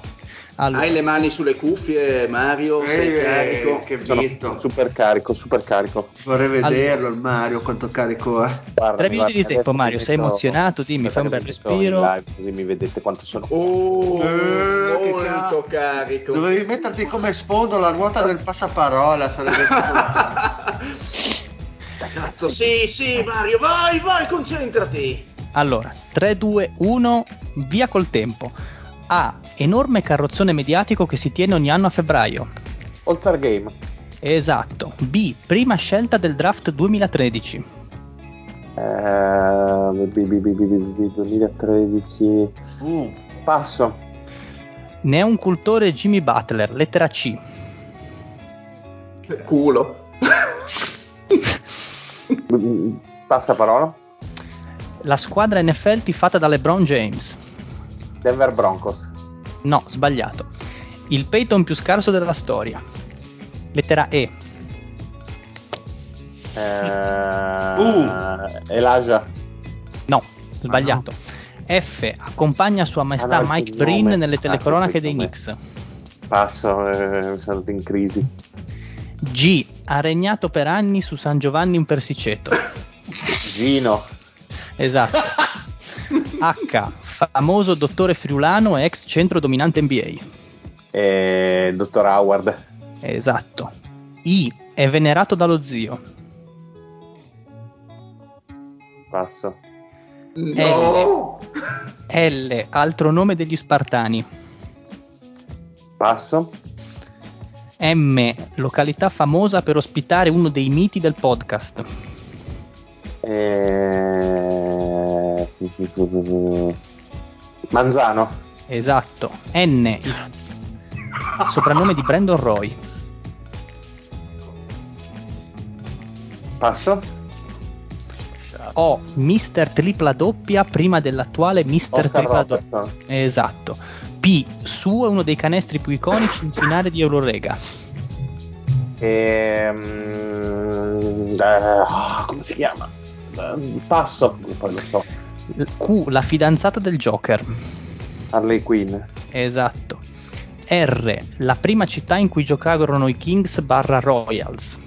Allora, Hai le mani sulle cuffie, Mario? Sei Eh, carico? che vinto. super carico, super carico. Vorrei vederlo il Mario quanto carico è. Guarda, Tre minuti di tempo, Mario, sei metto- emozionato? Dimmi, fai un bel respiro. live, così mi vedete quanto sono. Oh, Eh, che molto ca- carico. Dovevi metterti come sfondo la ruota del passaparola, sarebbe stato... Cazzo, sì, sì, Mario, vai, vai, concentrati. Allora, 3, 2, 1, via col tempo. A. Enorme carrozzone mediatico che si tiene ogni anno a febbraio. All Star Game. Esatto. B. Prima scelta del draft 2013. Eh, B- B- B- B- B- B- 2013. Uh, Passo. Ne è un cultore Jimmy Butler, lettera C. Culo. Mm, Passa parola. La squadra NFL tifata da LeBron James. Denver Broncos. No, sbagliato. Il Peyton più scarso della storia. Lettera E. Eh, Uh. Elijah. No, sbagliato. F. Accompagna Sua Maestà Ah, no, Mike. Breen nelle Ah, telecronache il dei. Knicks. Passo, eh, sono in crisi. G. Ha regnato per anni su San Giovanni un Persiceto. Gino. Esatto. H. Famoso dottore friulano e ex centro dominante NBA. E Dottor Howard. Esatto. I. È venerato dallo zio. Passo. No. L. Altro nome degli Spartani. Passo. M. Località famosa per ospitare uno dei miti del podcast. E... Manzano. Esatto. N. Soprannome di Brandon Roy. Passo. O. Mister tripla doppia prima dell'attuale Mister Oscar tripla doppia. Esatto. P. Suo è uno dei canestri più iconici in finale di Eurorega. Ehm, eh, ah, come si chiama? Eh, Passo, poi lo so. Q. La fidanzata del Joker. Harley Quinn. Esatto. R. La prima città in cui giocarono i Kings barra Royals.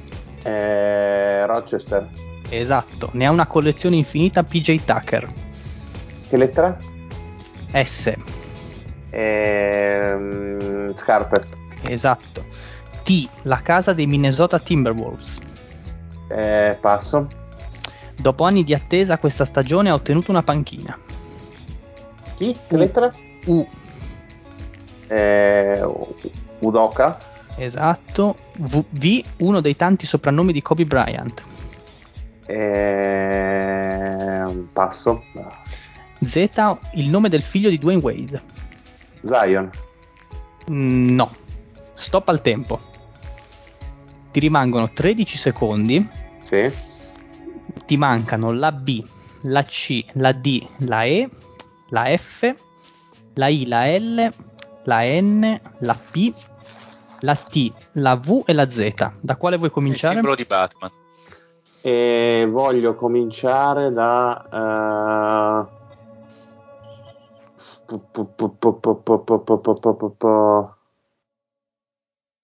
Eh, Rochester. Esatto. Ne ha una collezione infinita PJ Tucker. Che lettera? S. Ehm, scarpe. Esatto. T. La casa dei Minnesota Timberwolves. Eh, passo. Dopo anni di attesa, questa stagione ha ottenuto una panchina. Chi? Che lettera? U. Eh, Udoka. Esatto. V. V, Uno dei tanti soprannomi di Kobe Bryant. Eh, passo. Z. Il nome del figlio di Dwayne Wade. Zion. Mm, No. Stop al tempo. Ti rimangono 13 secondi. Sì ti mancano la B, la C, la D, la E, la F, la I, la L, la N, la P, la T, la V e la Z. Da quale vuoi cominciare? Il simbolo di Batman. E voglio cominciare da... Uh...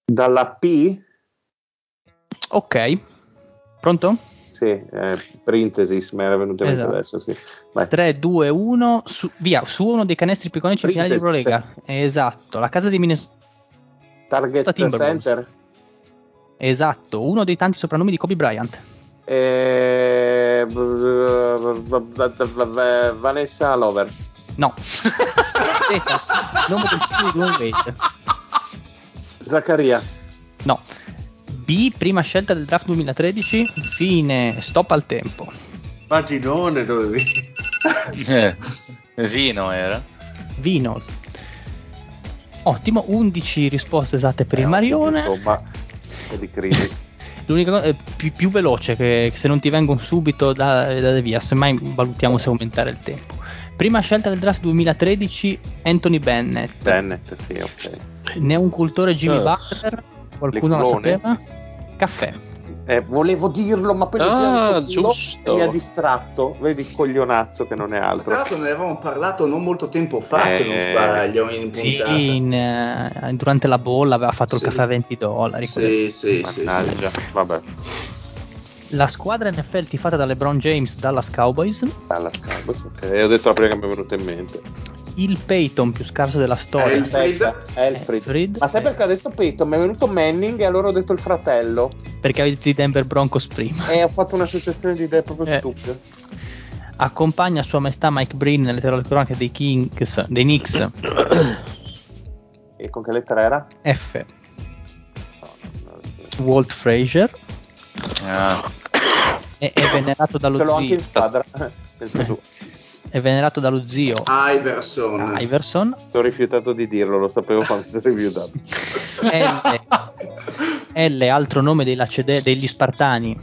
Dalla P? Ok, pronto? Sì, eh, Printesis, mi era venuto in mente Esatto. adesso. Sì. Vai. 3, 2, 1, su, via, su uno dei canestri più iconici in finale di. Eurolega. Esatto, la casa di Minnesota. Target. Center. Esatto, uno dei tanti soprannomi di Kobe Bryant. Eh, b- b- Vanessa Lover. No. Nome del figlio di Dwayne Wade. Zaccaria. No. B, prima scelta del draft 2013, fine, stop al tempo. Paginone dovevi. Eh, Vino era. Vino. Ottimo, 11 risposte esatte per Eh, il Marione. Insomma, è di crisi. L'unica cosa è più, più veloce che se non ti vengono subito da, da via, semmai valutiamo se aumentare il tempo. Prima scelta del draft 2013, Anthony Bennett. Bennett, sì, ok. Ne è un cultore Jimmy Ah. Butler? Qualcuno lo sapeva? Caffè. Eh, volevo dirlo, ma poi Ah, giusto. mi ha distratto. Vedi il coglionazzo che non è Tra altro. l'altro ne avevamo parlato non molto tempo fa, se non Eh, sbaglio, in Sì, puntata. in, eh, durante la bolla aveva fatto Sì. il caffè a 20 dollari. quelle- Sì, sì, sì, sì. Mannaggia, vabbè, La squadra NFL tifata da LeBron James, Dallas Cowboys. alla scala. Ok, ho detto la prima che mi è venuta in mente. Il Peyton più scarso della storia. Aspetta, Alfred. Alfred. Ma sai perché ha detto Peyton? Mi è venuto Manning e allora ho detto il fratello. Perché avevi detto i Denver Broncos prima. E ho fatto un'associazione di idee proprio Eh. stupide. Accompagna Sua Maestà Mike Breen nelle teorie cronache dei Kings, dei Knicks. E con che lettera era? F. Walt Frazier. Ah, È, è venerato dallo Ce l'ho anche zio. in squadra. È venerato dallo zio Iverson. Iverson. ho rifiutato di dirlo, lo sapevo quando ti ho rifiutato. L, L, altro nome dei Lacede- degli Spartani.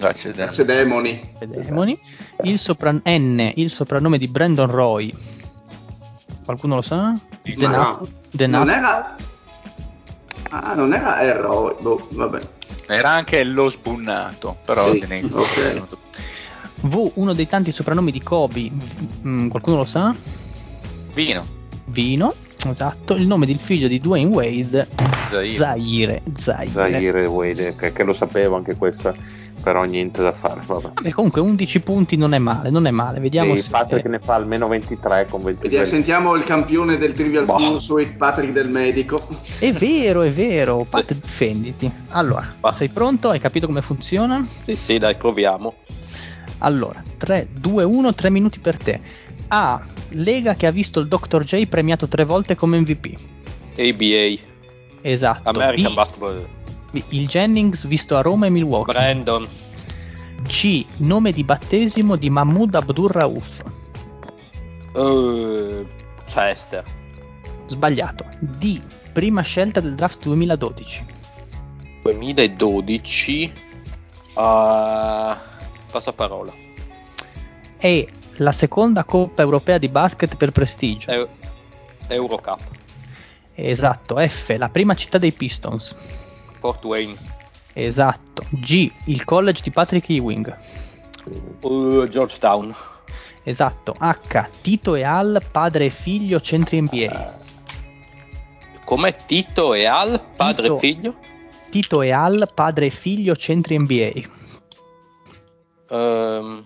accidenti. C'è Demoni. Demoni. Il sopran- N, il soprannome di Brandon Roy. Qualcuno lo sa? The no. Nat- The Non Nat- era... Ah, non era Erro. Boh, vabbè. Era anche lo sbunnato, però Sì, te ne ok. V, uno dei tanti soprannomi di Kobe. Mm, qualcuno lo sa? Vino. Vino. Esatto. Il nome del figlio di Dwayne Wade. Zaire. Zaire. Zaire. Zaire Wade, che, che lo sapevo anche questa, però niente da fare. Vabbè. Comunque 11 punti non è male, non è male. Vediamo E se Patrick ne fa almeno 23 con 23. Vediamo, sentiamo il campione del Trivial Boh. Pursuit, Patrick del Medico. È vero, è vero. Pat, difenditi. Allora, sei pronto? Hai capito come funziona? Sì, sì, dai, proviamo. Allora, 3, 2, 1, 3 minuti per te. A. Lega che ha visto il Dr. J premiato tre volte come MVP. ABA, Esatto. American B, Basketball. B, il Jennings visto a Roma e Milwaukee. Brandon, C. Nome di battesimo di Mahmoud Abdur Rauf. eh, Chester, Sbagliato. D. Prima scelta del draft 2012. 2012. Uh, passaparola. E. La seconda Coppa Europea di basket per prestigio. Eu- Eurocup. Esatto. F. La prima città dei Pistons. Fort Wayne. Esatto. G. Il college di Patrick Ewing. Uh, Georgetown. Esatto. H. Tito e Al, padre e figlio, centri NBA. Come Tito e Al, padre Tito. e figlio? Tito e Al, padre e figlio, centri NBA. Ehm,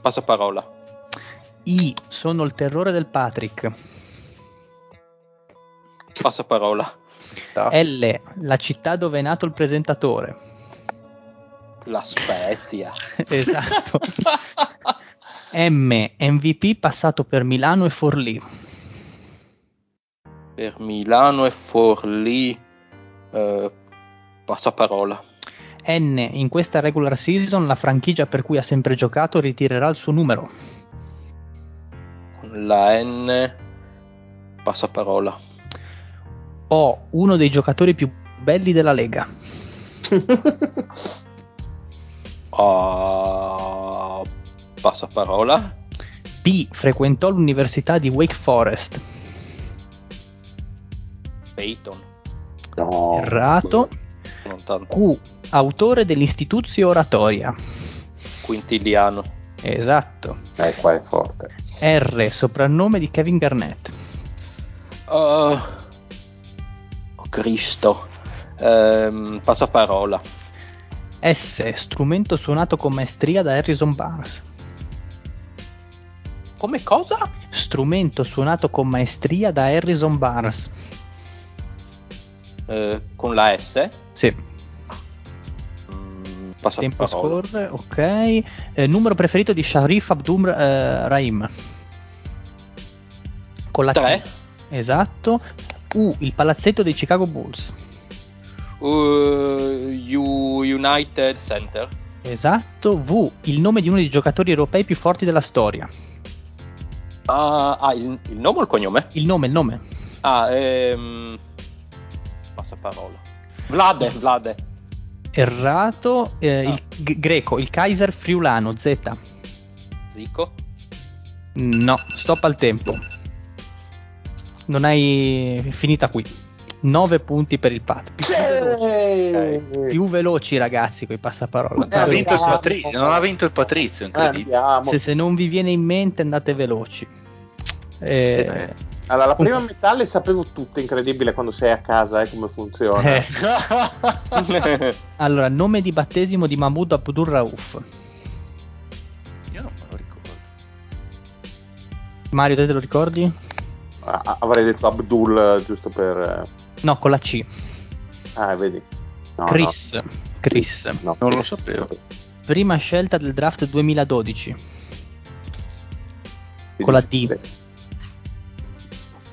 passaparola. I. Sono il terrore del Patrick. Passaparola. L. La città dove è nato il presentatore. La Spezia. esatto. M. MVP passato per Milano e Forlì. Per Milano e Forlì. eh, passaparola. N. In questa regular season la franchigia per cui ha sempre giocato ritirerà il suo numero. Con la N. Passaparola. O. Uno dei giocatori più belli della Lega. Ah, passaparola. P. Frequentò l'università di Wake Forest. Peyton. No. Errato. Non tanto. Q. Autore dell'Istituzio Oratoria. Quintiliano. Esatto. Eh, qua è forte. R. Soprannome di Kevin Garnett. Oh, oh Cristo. Ehm, passaparola. S. Strumento suonato con maestria da Harrison Barnes. Come cosa? Strumento suonato con maestria da Harrison Barnes. Eh, con la S. Sì. Mm, Tempo passaparola. scorre, ok. Eh, numero preferito di Sharif Abdum eh, Rahim. Con la T. Tre. Esatto. U. Il palazzetto dei Chicago Bulls. Uh, United Center. Esatto. V. Il nome di uno dei giocatori europei più forti della storia. Ah, ah, il, il nome o il cognome? Il nome, il nome. Ah, ehm... Passaparola. Vlade, Vlade. Errato. eh, il g- greco, il Kaiser friulano, Z. Zico. No, stop al tempo. Non hai finita qui. 9 punti per il Pat. Più, veloci. Più veloci, ragazzi, coi passaparola. Eh, ha vinto il Ah, Patrizio, non ha vinto il Patrizio, Eh, incredibile. Se, se non vi viene in mente, andate veloci. Eh. Allora, la prima metà le sapevo tutte, incredibile quando sei a casa, eh, come funziona. eh, allora, nome di battesimo di Mahmoud Abdur Rauf. Io non me lo ricordo. Mario, te te lo ricordi? Ah, avrei detto Abdul, eh, giusto per... eh, No, con la C. Ah, vedi. No, Chris. Chris. no, no. Non lo sapevo. Prima scelta del draft 2012. Con la D.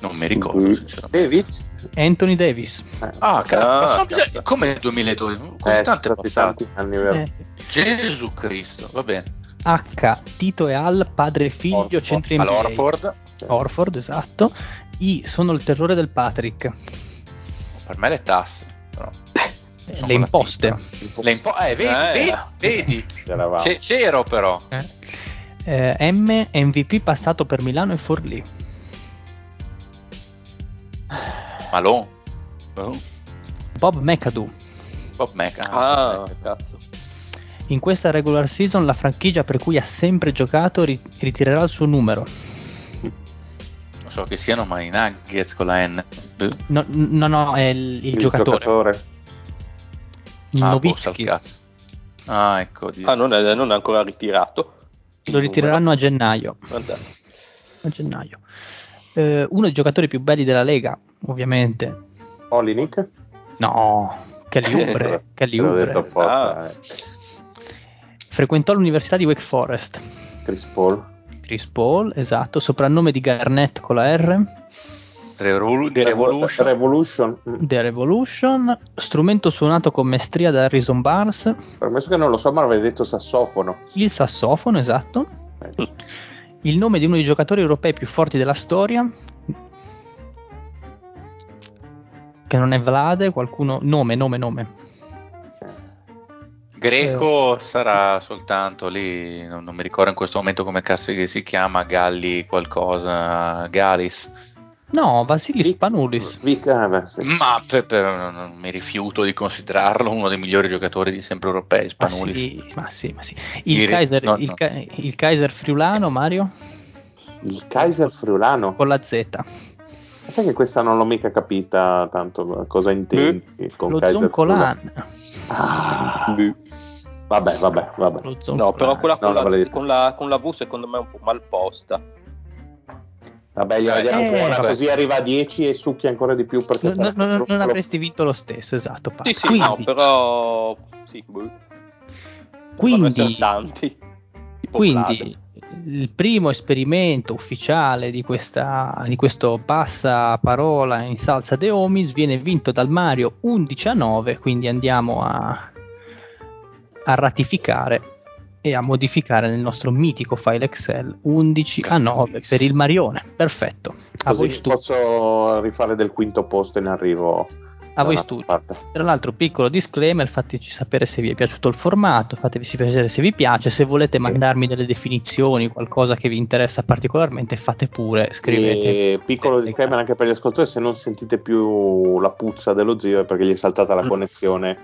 Non mi ricordo, sinceramente. Davis? Anthony Davis. Eh, Ah, cazzo, Ah, cazzo. bisogno- come nel 2012? Così eh, tanto è passato. anni, vero? Eh, Gesù Cristo, va bene. H. Tito e Al, padre e figlio, Orford. centri NBA. All'Orford, Orford, esatto. I. Sono il terrore del Patrick. per me le tasse. Però. Eh, Le imposte. Le impo- eh, vedi, Eh. vedi, vedi. C'ero però. Eh. Eh, M. MVP passato per Milano e Forlì. Malone. Oh, Bob McAdoo. Bob Meca. Ah, cazzo. In questa regular season la franchigia per cui ha sempre giocato ri- ritirerà il suo numero. Non so che siano, ma i Nuggets con la N. No, no, no, è il, il giocatore. Ah, boh, cazzo. Ah, ecco. di- Ah, non è, non è ancora ritirato. Lo ritireranno a gennaio. Guarda. A gennaio. Eh, uno dei giocatori più belli della Lega, ovviamente. Olinick? No, detto apposta, Ah. eh. Frequentò l'università di Wake Forest. Chris Paul. Chris Paul, esatto. Soprannome di Garnett con la R. Revolu- The Revolution. Revolution. Mm. The Revolution. Strumento suonato con maestria da Harrison Barnes. Permesso che non lo so, ma avrei detto sassofono. Il sassofono, esatto. Eh, Il nome di uno dei giocatori europei più forti della storia. Che non è Vlade, qualcuno. Nome, nome, nome. Greco Eh. sarà soltanto lì, non, non mi ricordo in questo momento come cazzo che si chiama, Galli qualcosa, Galis. No, Vasilis Panulis. Vic, eh, beh, sì. Ma per- per- non, mi rifiuto di considerarlo uno dei migliori giocatori di sempre europei, Ma Spanulis. sì, ma sì, ma sì. Il, Il- Kaiser, no, il, no. Il Kaiser friulano, Mario, Il Kaiser friulano. con la Z. Sai che questa non l'ho mica capita tanto cosa intendi con Lo Kaiser Zoncolan. Ah, vabbè, vabbè, vabbè. Lo No, però quella No, con, l'avrei la, con, la, con la V secondo me è un po' mal posta. Vabbè, gliela diamo Eh, buona, vabbè. così arriva a 10 e succhia ancora di più perché No, no, no, non solo- avresti vinto lo stesso, esatto. Paolo. Sì, sì, quindi, no, però... Sì, boh. Quindi, tanti. Tipo quindi il primo esperimento ufficiale di, questa, di questo passaparola in salsa de Omis viene vinto dal Mario 11 a 9, quindi andiamo a, a ratificare e a modificare nel nostro mitico file Excel 11 a 9 per il Marione. Perfetto. A Così posso rifare del quinto posto in arrivo. A voi studi. Tra l'altro, piccolo disclaimer, fateci sapere se vi è piaciuto il formato, fatemi sapere se vi piace, se volete mandarmi delle definizioni, qualcosa che vi interessa particolarmente, fate pure, scrivete. E piccolo disclaimer anche per gli ascoltatori: se non sentite più la puzza dello zio è perché gli è saltata la connessione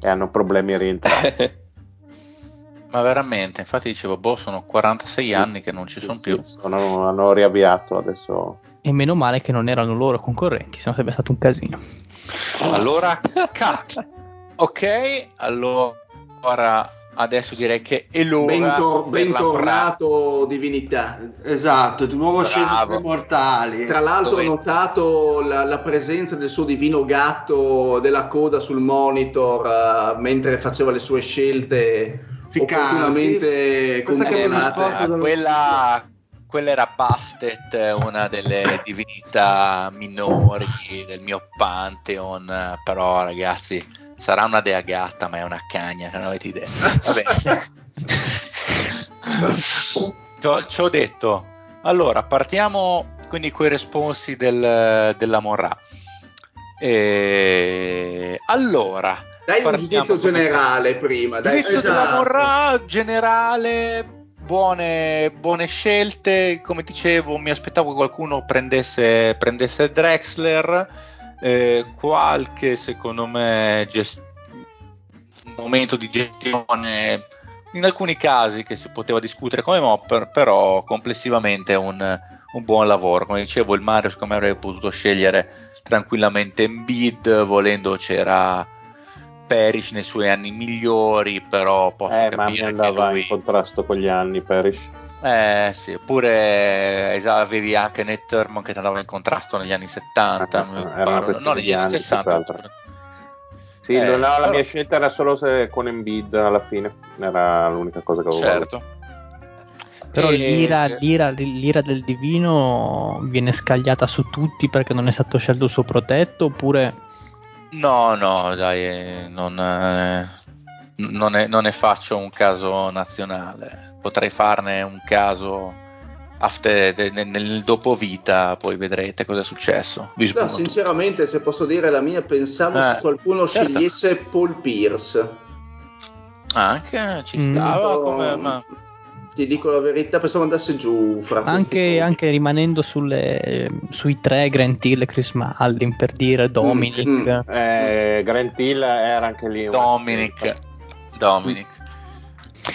e hanno problemi a rientrare. Ma veramente, infatti dicevo, boh, sono 46 anni che non ci sono più. Sono- hanno riavviato adesso. E meno male che non erano loro concorrenti, se no sarebbe stato un casino. Allora, cut. Ok, allora adesso direi che è l'ora Bentor- bentornato divinità. Esatto, di nuovo sceso Bravo. tra i mortali. Tra l'altro Dove- ho notato la, la presenza del suo divino gatto della coda sul monitor eh, mentre faceva le sue scelte Ficcanti. opportunamente contemplate. nascosta Ah, quella, quella era Bastet, una delle divinità minori del mio pantheon, però ragazzi, sarà una dea gatta, ma è una cagna, non avete idea. Vabbè. Ci ho- detto. Allora, partiamo quindi quei responsi del, della Morra. E... Allora, Dai un giudizio generale prima. Dai, Giudizio della esatto. Morra generale, buone, buone scelte. Come dicevo, mi aspettavo che qualcuno prendesse, prendesse Drexler. eh, qualche, secondo me, gest- momento di gestione in alcuni casi che si poteva discutere come Mopper, però complessivamente un, un buon lavoro. Come dicevo, il Mario, secondo me, avrebbe potuto scegliere tranquillamente Embiid, volendo c'era Perish nei suoi anni migliori, però posso Eh, ma mi capire andava che lui... in contrasto con gli anni, Perish. Eh sì, oppure eh, avevi anche Ned Thurmond che andava in contrasto negli anni 70, mi Eh, Era pare. una no, negli anni anni, 60. più che altro. Sì, Eh, no, la però- mia scelta era solo se con Embiid alla fine, era l'unica cosa che avevo Certo. Però E- l'ira, l'ira- l'ira del divino viene scagliata su tutti perché non è stato scelto il suo protetto oppure No, no, dai, non, eh, non ne, non ne faccio un caso nazionale. Potrei farne un caso after- de- nel, nel dopovita, poi vedrete cosa è successo. Vi No, sinceramente, se posso dire la mia, pensavo Eh, se qualcuno certo. scegliesse Paul Pierce. Anche ci Mm. stava Dico- come... ma- Ti dico la verità, pensavo andasse giù fra anche, anche rimanendo sulle- sui tre Grant Hill e Chris Mullin per dire Dominic mm. avuto. Eh, Grant Hill era anche lì. Dominic. Dominic.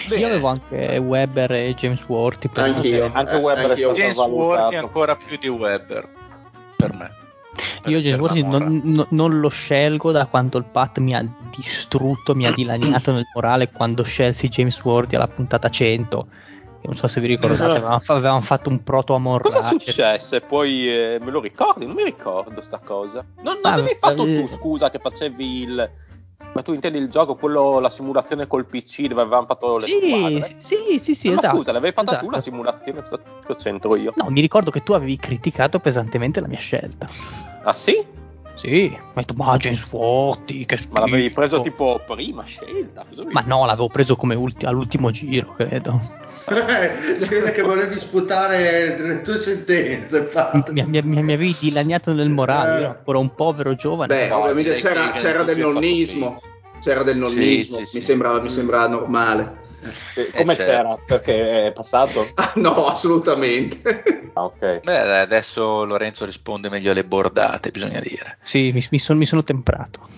Bene. io avevo anche Weber e James Worthy per. Anche Eh, Webber è anch'io. stato James valutato. Worthy ancora più di Weber per me. Io James Worthy non- non lo scelgo da quanto il Pat mi ha distrutto, mi ha dilaniato nel morale quando scelsi James Worthy alla puntata 100. Non so se vi ricordate, avevamo, avevamo fatto un proto amor Cosa Ratchet. successe? Poi eh, me lo ricordi? Non mi ricordo sta cosa. Non, non Ah, avevi fatto eh, tu, scusa, che facevi il. Ma tu intendi il gioco, quello, la simulazione col PC dove avevamo fatto le Sì, squadre? sì, sì, sì, Ma esatto. scusa, l'avevi fatta tu esatto. la simulazione? Cosa c'entro io? No, mi ricordo che tu avevi criticato pesantemente la mia scelta. Ah sì? Sì, hai detto, ma James Worthy, che Ma l'avevi schifo." preso tipo prima scelta? Cosa Ma no, l'avevo preso come ulti- all'ultimo giro, credo. si vede che volevi sputare le tue sentenze. Pat. Mi, mi- mi- mi avevi dilaniato nel morale, io ero ancora un povero giovane. Beh, No, ovviamente c'era, c'era del nonnismo. C'era del nonnismo, sì, sì. mi, Sembra, mi sembra normale. Eh, Come certo. c'era? Perché è passato? Ah, no, assolutamente. Ah, ok. Beh, adesso Lorenzo risponde meglio alle bordate, bisogna dire. Sì, mi, mi son- mi sono temprato.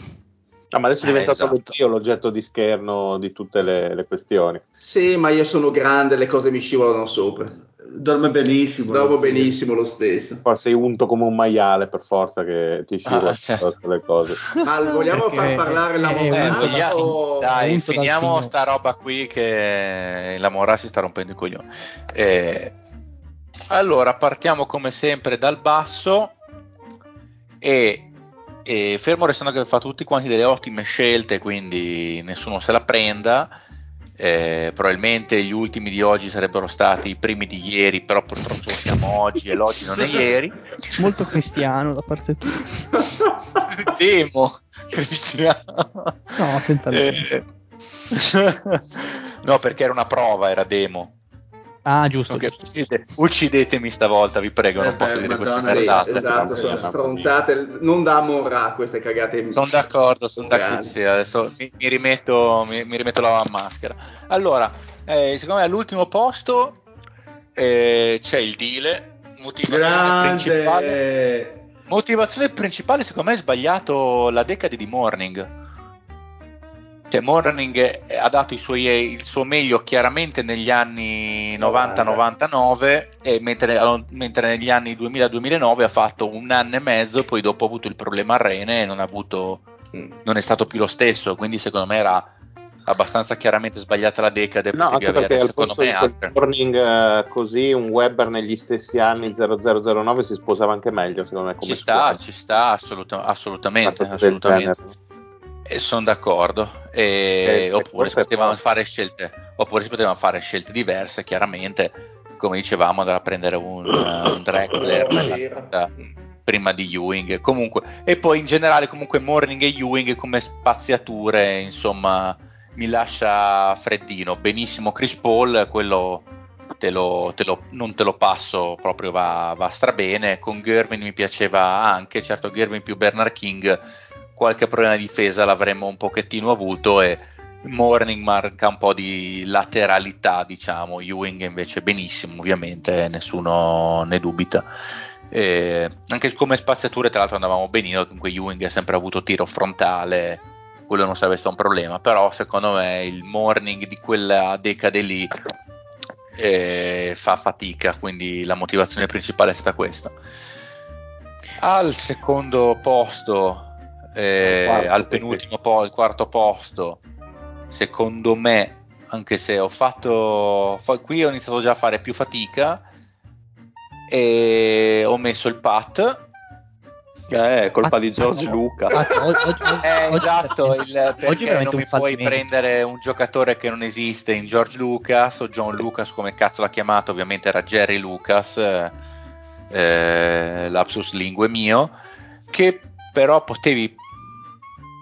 Ah, ma adesso è Eh, diventato esatto. io l'oggetto di scherno di tutte le, le questioni. sì, ma io sono grande, le cose mi scivolano sopra. Dorme benissimo. Dormo benissimo lo stesso. Poi sei unto come un maiale per forza che ti scivola Ah, certo. tutte le cose. Ma vogliamo Perché- far parlare la vogliamo- o- dai, dal finiamo signore. sta roba qui che la Mora si sta rompendo i coglioni. Eh, allora, partiamo come sempre dal basso e, e fermo restando che fa tutti quanti delle ottime scelte, quindi nessuno se la prenda. Eh, probabilmente gli ultimi di oggi sarebbero stati i primi di ieri, però purtroppo siamo oggi e l'oggi non è ieri. Molto cristiano da parte tua. Demo, Cristiano. No, senza Eh, no, perché era una prova, era demo. Ah, giusto. Ok, giusto. uccidete- uccidetemi stavolta, vi prego, non Eh, posso beh, dire queste Madonna, sì, esatto, sono stronzate, non da Morra queste cagate. Sono d'accordo, sono d'accordo. Sì, adesso mi, mi rimetto, mi, mi rimetto la maschera. Allora, eh, secondo me all'ultimo posto eh, c'è il deal. Motivazione principale, Grande. motivazione principale, secondo me, è sbagliato la decade di Morning. Cioè, Morning ha dato i suoi- il suo meglio chiaramente negli anni 90-99, e mentre, mentre negli anni 2000-2009 ha fatto un anno e mezzo, poi dopo ha avuto il problema a rene e non, ha avuto, Mm. non è stato più lo stesso. Quindi, secondo me, era abbastanza chiaramente sbagliata la decade. No, anche perché avere, al secondo posto me, di morning eh, così un Webber negli stessi anni 0009 si sposava anche meglio secondo me come Ci sta, squadra. ci sta, assoluta- assolutamente. Del assolutamente. Sono d'accordo. E- Eh, oppure, si potevano fare scelte, oppure si potevano fare scelte diverse, chiaramente. Come dicevamo, andare a prendere un, uh, un Drexler prima di Ewing. Comunque, e poi in generale, comunque, Morning e Ewing come spaziature, insomma, mi lascia freddino. Benissimo Chris Paul, quello te lo, te lo, non te lo passo proprio, va, va strabene. Con Gervin mi piaceva anche, certo Gervin più Bernard King, qualche problema di difesa l'avremmo un pochettino avuto e Morning marca un po' di lateralità, diciamo, Ewing invece benissimo, ovviamente, nessuno ne dubita. E anche come spaziature, tra l'altro, andavamo benino. Comunque, Ewing ha sempre avuto tiro frontale, quello non sarebbe stato un problema. Però, secondo me, il morning di quella decade lì eh, fa fatica. Quindi, la motivazione principale è stata questa. Al secondo posto, eh, al penultimo po- il quarto posto, secondo me, anche se ho fatto fa- qui ho iniziato già a fare più fatica e ho messo il pat. Eh, colpa Ah, di George ah, Luca. ah, oggi- oggi- eh, oggi- esatto, il, oggi perché non mi puoi prendere un giocatore che non esiste in George Lucas o John Lucas come cazzo l'ha chiamato, ovviamente era Jerry Lucas, eh, eh, lapsus lingue mio, che però potevi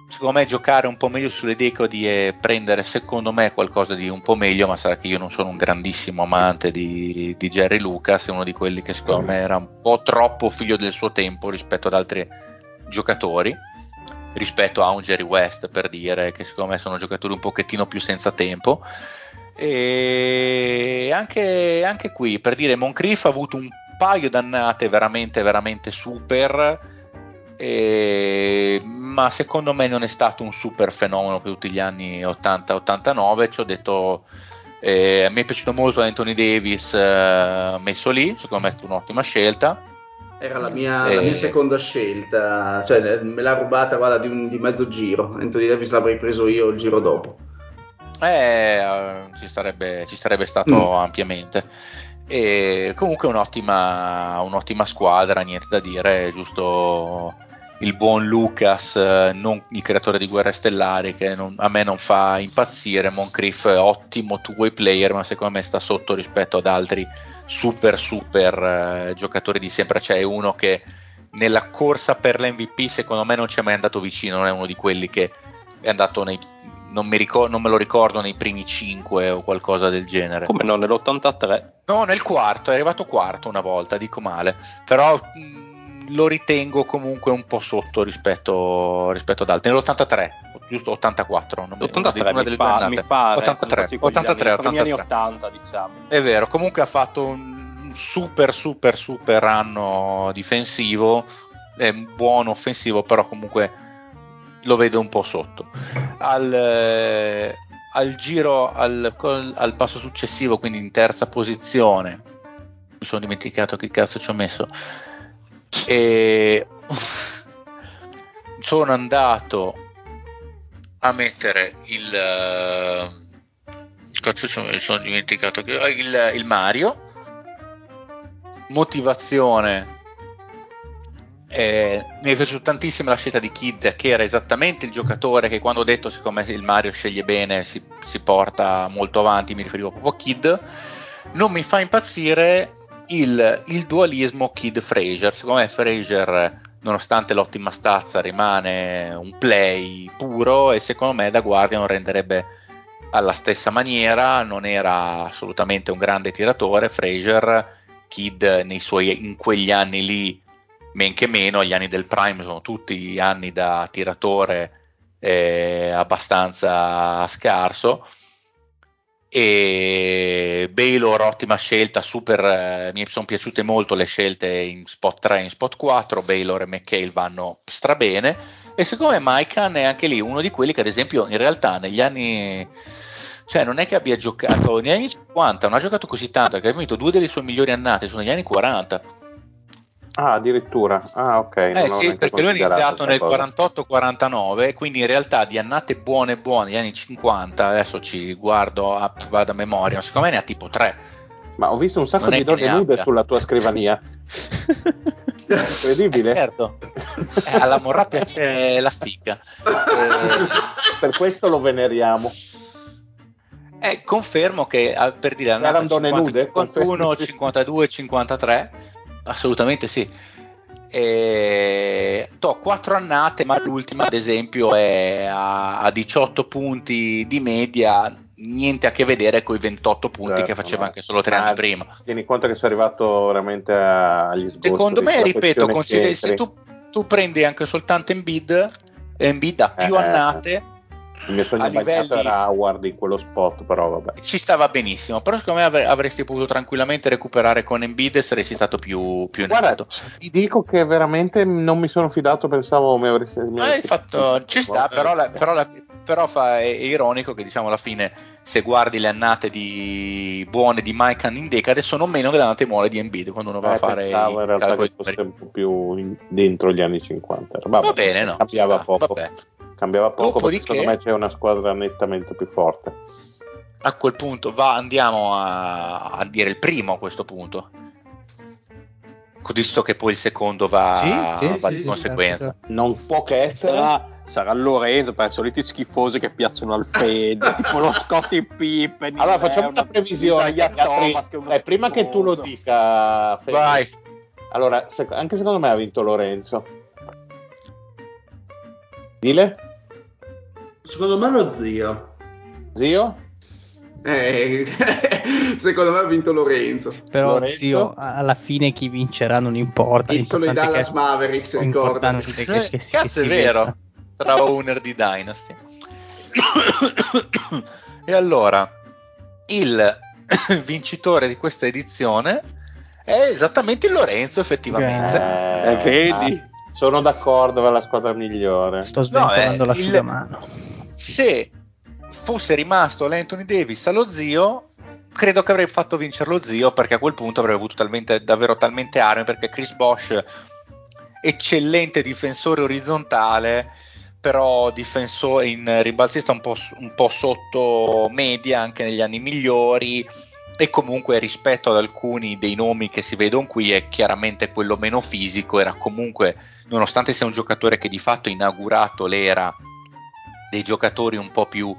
secondo me giocare un po' meglio sulle decodi e prendere secondo me qualcosa di un po' meglio, ma sarà che io non sono un grandissimo amante di, di Jerry Lucas, è uno di quelli che secondo me era un po' troppo figlio del suo tempo rispetto ad altri giocatori, rispetto a un Jerry West per dire che secondo me sono giocatori un pochettino più senza tempo. E anche, anche qui per dire Moncrief ha avuto un paio d'annate veramente veramente super e- ma secondo me non è stato un super fenomeno per tutti gli anni 80-89 ci ho detto eh, a me è piaciuto molto Anthony Davis eh, messo lì secondo me è stata un'ottima scelta Era la mia, Eh. la mia seconda scelta, cioè me l'ha rubata guarda, di, un- di mezzo giro. Anthony Davis l'avrei preso io il giro dopo. Eh, eh, ci, sarebbe, ci sarebbe stato Mm. ampiamente. E comunque un'ottima, un'ottima squadra, niente da dire, giusto il buon Lucas, eh, non il creatore di Guerre Stellari, che non- a me non fa impazzire. Moncrief è ottimo two-way player, ma secondo me sta sotto rispetto ad altri super super eh, giocatori di sempre. C'è uno che nella corsa per l'MVP secondo me non ci è mai andato vicino, non è uno di quelli che è andato nei non, mi ricor- non me lo ricordo nei primi 5 o qualcosa del genere. Come no, nell'83. No, nel quarto, è arrivato quarto una volta, dico male, però mh, lo ritengo comunque un po' sotto rispetto, rispetto ad altri. Nell'83, giusto 84, non mi- una de- L'83 una delle pa- due mi pare. 83, con gli 83, anni, con gli anni 83. 80, diciamo. È vero, comunque ha fatto un super super super anno difensivo, è un buono offensivo, però comunque lo vedo un po' sotto. Al, eh, al giro, al, al passo successivo, quindi in terza posizione, mi sono dimenticato che cazzo ci ho messo. E sono andato a mettere il eh, cazzo mi sono dimenticato che eh, il, il Mario. Motivazione. Eh, mi è piaciuta tantissimo la scelta di Kid che era esattamente il giocatore che quando ho detto siccome il Mario sceglie bene si, si porta molto avanti mi riferivo proprio a Kid. Non mi fa impazzire il, il dualismo Kid-Fraser secondo me Fraser nonostante l'ottima stazza rimane un play puro e secondo me da guardia non renderebbe alla stessa maniera non era assolutamente un grande tiratore. Fraser Kid suoi, in quegli anni lì men che meno gli anni del prime sono tutti anni da tiratore eh, abbastanza scarso e Baylor ottima scelta super eh, mi sono piaciute molto le scelte in spot 3 e in spot 4 Baylor e McHale vanno strabene. E secondo me Maikan è anche lì uno di quelli che ad esempio in realtà negli anni cioè non è che abbia giocato negli anni 50 non ha giocato così tanto perché ha vinto due delle sue migliori annate sono negli anni 40 Ah, addirittura. Ah, ok. eh sì, perché lui ha considerato iniziato nel cosa. 48-49, quindi in realtà di annate buone buone, negli anni 50, adesso ci guardo, a, vado a memoria, secondo me ne ha tipo 3. Ma ho visto un sacco Non è di donne ne nude abbia. sulla tua scrivania. Incredibile. certo, Eh, alla Morra piace la figa. Eh, Per questo lo veneriamo. Eh, confermo che ah, per dire Erano donne 50, nude? 51, Confermi. 52, 53, assolutamente sì. E... To, quattro annate, ma l'ultima, ad esempio, è a, a 18 punti di media. niente a che vedere con i 28 punti Certo, che faceva no. anche solo tre anni prima. Tieni conto che sei arrivato veramente agli sgoccioli. Secondo me, ripeto, consideri- se tu, tu prendi anche soltanto Embiid, Embiid ha più Eh. annate, Il mio sogno livelli- era Howard in quello spot, però vabbè. ci stava benissimo. Però secondo me avre- avresti potuto tranquillamente recuperare con Embiid e saresti stato più, più Guarda, ti dico che veramente non mi sono fidato, pensavo mi avresti... mi hai avresti- fatto, ci sta, però, la- però la- però fa- è, è ironico che diciamo alla fine se guardi le annate di buone di Mike in decade sono meno delle annate buone di Embiid quando uno va Eh, a fare pensavo in realtà che fosse un po' più in- dentro gli anni 50. Vabbè, Va bene, no? Cambiava sta, poco. vabbè. Cambiava poco perché Dopodiché- secondo me c'è una squadra nettamente più forte. A quel punto va, andiamo a, a dire il primo a questo punto. Visto che poi il secondo va, Sì, sì, va sì, di sì, conseguenza. certo. Non può che essere... Sarà, sarà Lorenzo per i soliti schifosi che piacciono al Fede, tipo lo Scottie Pippen. Allora il facciamo una previsione. Thomas, che è uno Eh, prima che tu lo dica, Fede, Vai. Allora, sec- anche secondo me ha vinto Lorenzo. Dile, Secondo me lo zio. zio? Eh, secondo me ha vinto Lorenzo. Però, Lorenzo? zio, alla fine chi vincerà non importa. Pizzolo è Dallas che- Mavericks, ricorda. l'importante è che, che si, che Cazzo, si è vero. Sarà owner di Dynasty. e allora, il vincitore di questa edizione è esattamente il Lorenzo, effettivamente. Eh, vedi? ah, sono d'accordo, è la squadra migliore. Sto sventolando eh, il- l'asciugamano. Se fosse rimasto l'Anthony Davis allo zio, credo che avrei fatto vincere lo zio perché a quel punto avrei avuto talmente, davvero talmente armi perché Chris Bosch eccellente difensore orizzontale però difensore in rimbalzista un po', un po' sotto media anche negli anni migliori e comunque rispetto ad alcuni dei nomi che si vedono qui è chiaramente quello meno fisico era comunque nonostante sia un giocatore che di fatto ha inaugurato l'era dei giocatori un po' più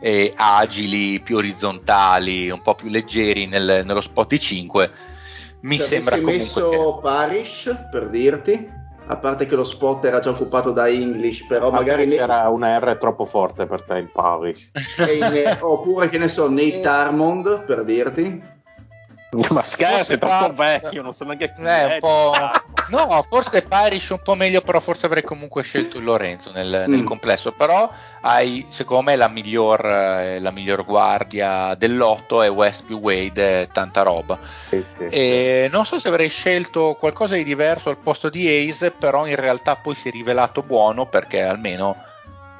eh, agili, più orizzontali, un po' più leggeri nel- nello spot di 5. Mi Se sembra avessi comunque messo Parish, per dirti, a parte che lo spot era già occupato da English, però Ma magari... ne- c'era una R troppo forte per te in Parish. ne- oppure che ne so, Nate Armond, per dirti. Ma scherzi, Forse è troppo vecchio, non so neanche chi che è è. un po'... No, forse Parish un po' meglio, però forse avrei comunque scelto il Lorenzo nel, nel Mm. complesso. Però hai, secondo me, la miglior, eh, la miglior guardia dell'otto è West più Wade, eh, tanta roba. Sì, sì, sì. Non so se avrei scelto qualcosa di diverso al posto di Ace, però in realtà poi si è rivelato buono perché almeno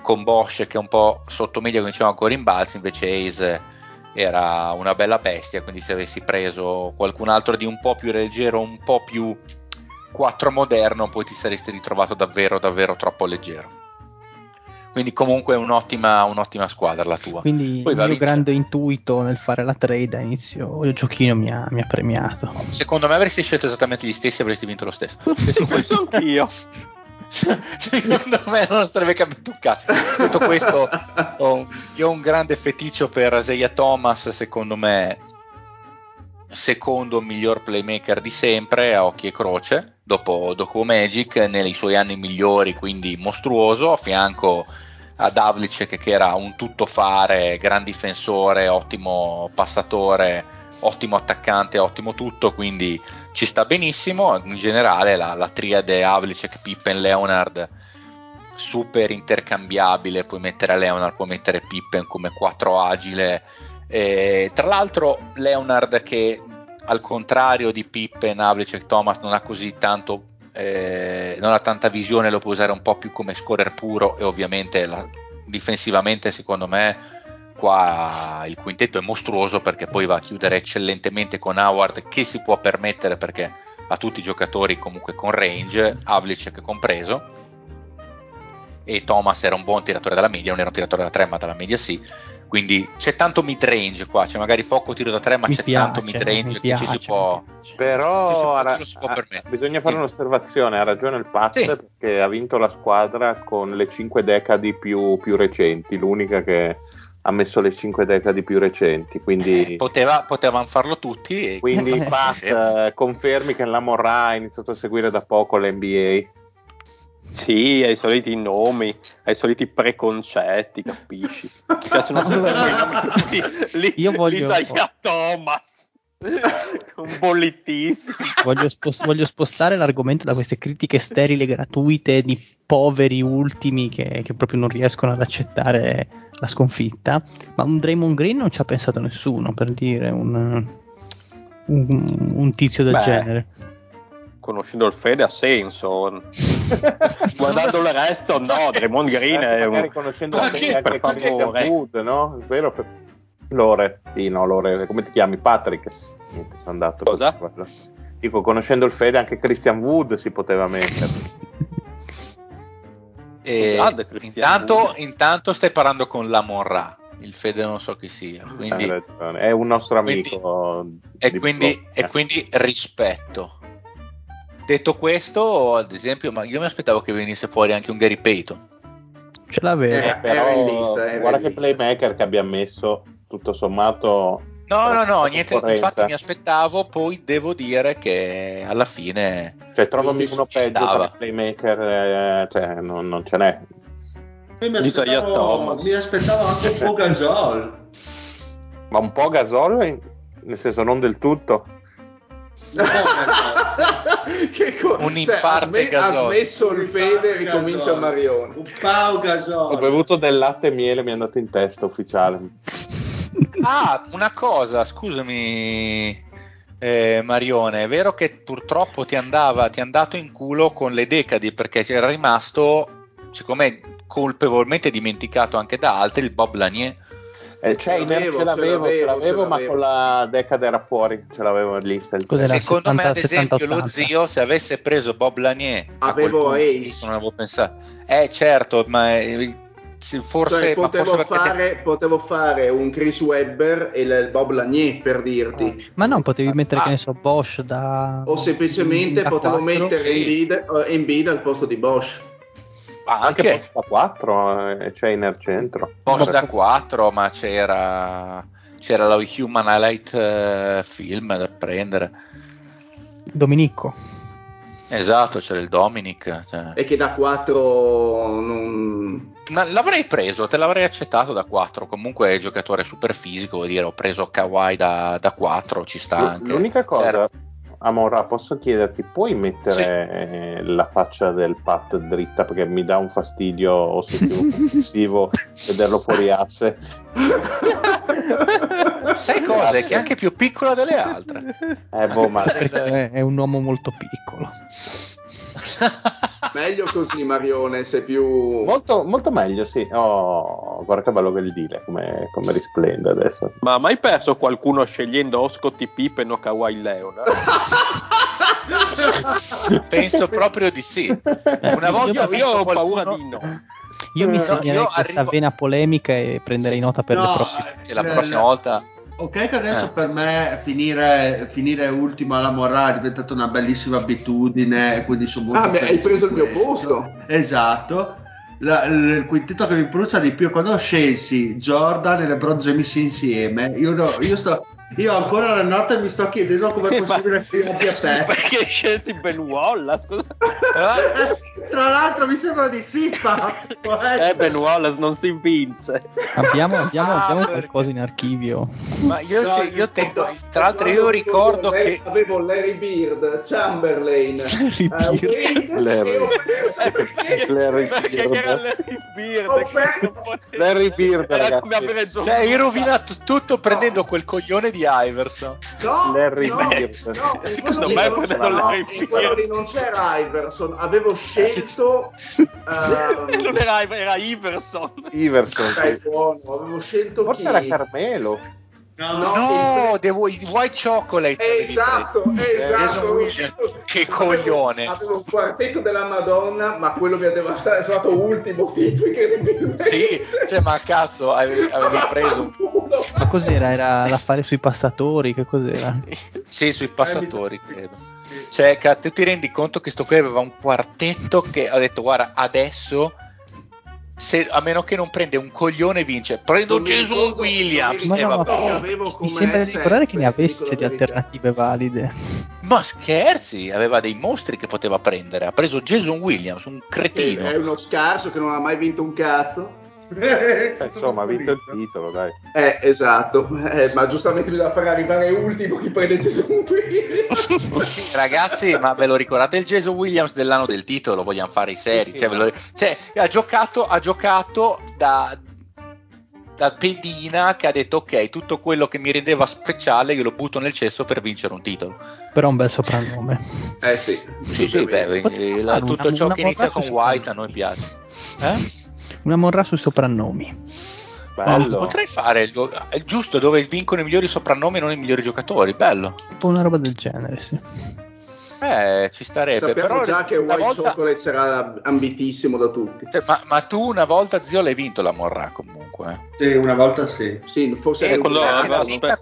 con Bosch che è un po' sotto media come dicevamo con rimbalzi, invece Ace era una bella bestia, quindi se avessi preso qualcun altro di un po' più leggero, un po' più 4 moderno, poi ti saresti ritrovato davvero davvero troppo leggero. Quindi comunque è un'ottima, un'ottima squadra la tua. Quindi Poi il mio grande intuito nel fare la trade a inizio il giochino mi ha, mi ha premiato. Secondo me avresti scelto esattamente gli stessi e avresti vinto lo stesso. Sì, penso anch'io. Secondo me non sarebbe cambiato un cazzo. Detto questo, ho- io ho un grande feticcio per Isaiah Thomas, secondo me secondo miglior playmaker di sempre a occhi e croce, dopo, dopo Magic, nei suoi anni migliori, quindi mostruoso, a fianco a Davlicek che era un tuttofare, gran difensore, ottimo passatore, ottimo attaccante, ottimo tutto, quindi ci sta benissimo. In generale la, la triade Havlicek, Pippen, Leonard super intercambiabile, puoi mettere Leonard, puoi mettere Pippen come 4 agile. E, tra l'altro Leonard che al contrario di Pippen, Havlicek, Thomas non ha così tanto eh, non ha tanta visione, lo può usare un po' più come scorer puro e ovviamente la- difensivamente secondo me qua il quintetto è mostruoso perché poi va a chiudere eccellentemente con Howard che si può permettere perché ha tutti i giocatori comunque con range, Havlicek compreso e Thomas era un buon tiratore dalla media, non era un tiratore da 3 ma dalla media sì, quindi c'è tanto mid range qua, c'è magari poco tiro da 3 ma Mi c'è piace, tanto mid range che ci si può... Però Ci si lo si può ha- permettere. bisogna fare Sì. un'osservazione, ha ragione il Paz Sì. perché ha vinto la squadra con le 5 decadi più, più recenti, l'unica che ha messo le 5 decadi più recenti, quindi, Poteva, potevano farlo tutti e quindi Eh. Paz, eh, confermi che la Morra ha iniziato a seguire da poco l'NBA. Sì, ai soliti nomi, ai soliti preconcetti, capisci? Mi piacciono sempre quei nomi li, Io voglio- Isaiah Thomas, un bollitissimo. Voglio, spos- voglio spostare l'argomento da queste critiche sterili gratuite di poveri ultimi che, che proprio non riescono ad accettare la sconfitta. Ma un Draymond Green non ci ha pensato nessuno per dire un, un- un tizio del Beh, genere. Conoscendo il Fede ha senso. Guardando il resto, no, Draymond Green è magari un... conoscendo Ma anche, che- anche per Christian favore. Wood, no? È vero? Lore, sì, no, Lore, come ti chiami? Patrick? Niente, sono andato. Cosa? Dico, conoscendo il Fede, anche Christian Wood si poteva mettere. E intanto, intanto stai parlando con la Morra, il Fede non so chi sia, quindi, Hai ragione. È un nostro quindi- amico. e, di quindi, e quindi rispetto. Detto questo, ad esempio, ma io mi aspettavo che venisse fuori anche un Gary Payton. Ce l'avevo. Eh, però, era in lista, era guarda in che lista. playmaker che abbiamo messo, tutto sommato. No, no, no, per niente, infatti mi aspettavo, poi devo dire che alla fine Cioè, trovami uno peggio stava. come playmaker, eh, cioè, non, non ce n'è. Io mi aspettavo, mi aspettavo anche un po' Gasol. Ma un po' Gasol, nel senso non del tutto. Gasol. che co- Un in cioè, ha, parte ha smesso il fede e ricomincia Gasol. Marione. Un Pau Ho Gasol. bevuto del latte e miele, mi è andato in testa ufficiale. Ah, una cosa, scusami, eh, Marione, è vero che purtroppo ti andava, ti è andato in culo con le decadi perché era rimasto, secondo me, colpevolmente dimenticato anche da altri, il Bob Lanier. Eh, c'è, Ce l'avevo, ce l'avevo, ce ce l'avevo, ma con la decade era fuori, ce l'avevo in lista. Secondo me, ad 70, esempio, lo 80. zio, se avesse preso Bob Lanier, Avevo punto, Ace. non avevo pensato. Eh, certo, ma eh, forse, Cioè, ma potevo, forse perché fare, potevo fare un Chris Webber e il Bob Lanier per dirti. Ma non potevi mettere, Ah. che ne so, Bosch da. O semplicemente da potevo quattro? mettere sì. Embiid, eh, Embiid al posto di Bosch. Ah, Anche anche Bosch da 4 eh, c'è in al centro. Bosch da 4, ma c'era c'era la Human Highlight eh, film da prendere. Dominicco. Esatto, c'era il Dominic. cioè. E che da 4 non... Ma l'avrei preso, te l'avrei accettato da 4. Comunque è giocatore super fisico, vuol dire, ho preso Kawhi da, da 4, ci sta anche. L'unica cosa, Cioè, Amora, posso chiederti, puoi mettere eh, la faccia del Pat dritta perché mi dà un fastidio ossessivo vederlo fuori asse? Sai cosa? È che è anche più piccola delle altre. Eh, boh, ma è un uomo molto piccolo. Meglio così, Marione, sei più... molto, molto meglio, sì. Oh, guarda che bello che il dire, come, come risplende adesso. Ma ha mai perso qualcuno scegliendo o Scottie Pippen o Kawhi Leonard? Penso proprio di sì. Una volta Io, io ho qualcuno- paura di no. Io mi No, segnerei io questa arrivo- vena polemica e prenderei nota per le No, prossime. Che la cioè, prossima volta Ok, che adesso Eh. per me finire, finire ultimo alla Morra è diventata una bellissima abitudine, quindi sono molto Ah, mi hai preso il mio posto. Esatto. La- il il quintetto che mi produce di più quando scelsi Jordan e LeBron James insieme io, no- io sto io ancora la notte mi sto chiedendo come è possibile che io abbia te Perché scelsi Ben Wallace? Scusa. Tra l'altro mi sembra di sì Eh. Ben Wallace non si vince. Abbiamo, abbiamo- Ah, abbiamo qualcosa in archivio. Ma io, No, io tento, no, tra l'altro io ricordo avevo- che avevo Larry Bird, Chamberlain, Larry Bird. Wade, Larry. perso- Larry era Larry Era ragazzi. cioè, hai rovinato tutto prendendo quel coglione di Iverson. No, Larry no, Bird. no, in Secondo quello me non no, Larry in quello lì non c'era Iverson, avevo scelto ehm, Non era, era Iverson. Iverson. dai, sì. buono, avevo scelto Forse chi? era Carmelo. No, No, devo, il white chocolate. avevi Esatto, preso. esatto. Scelto- Che avevo- coglione. Avevo un quartetto della Madonna, ma quello mi ha devastato, è stato ultimo tipo incredibilmente. Sì, cioè, ma cazzo, avevi, avevi preso. Ma cos'era? Era l'affare sui passatori? Che cos'era? Sì, sui passatori, credo. Cioè, tu ti rendi conto che sto qui aveva un quartetto che ha detto, guarda, adesso, se- a meno che non prende un coglione, vince. Prendo Non ricordo- Williams. Ma no, vabbè. che avevo Mi sembra di ricordare che ne avesse di verità. alternative valide. Ma scherzi, aveva dei mostri che poteva prendere. Ha preso Jason Williams, un cretino. È uno scarso che non ha mai vinto un cazzo. Eh, insomma, ha vinto il titolo, dai. Eh, esatto. Eh, ma giustamente bisogna far arrivare ultimo chi prende Jason Williams. Ragazzi, ma ve lo ricordate il Jason Williams dell'anno del titolo? Vogliamo fare i seri. Cioè, lo- cioè, ha giocato, ha giocato da, da pedina che ha detto ok, tutto quello che mi rendeva speciale io lo butto nel cesso per vincere un titolo. Però un bel soprannome. Eh sì. Sì, sì, beh, eh, tutto una- ciò una che inizia con White a noi piace. Eh? Una morra sui soprannomi. Bello. Potrei fare il, è giusto dove vincono i migliori soprannomi e non i migliori giocatori, bello. Tipo una roba del genere, sì. Eh, ci starebbe. Sappiamo però già che una White volta- Chocolate sarà ambitissimo da tutti. Cioè, ma, ma tu una volta, zio, l'hai vinto la Morra comunque. eh. Sì, una volta sì. Sì, forse Eh, è quando un- e l'ha vinta,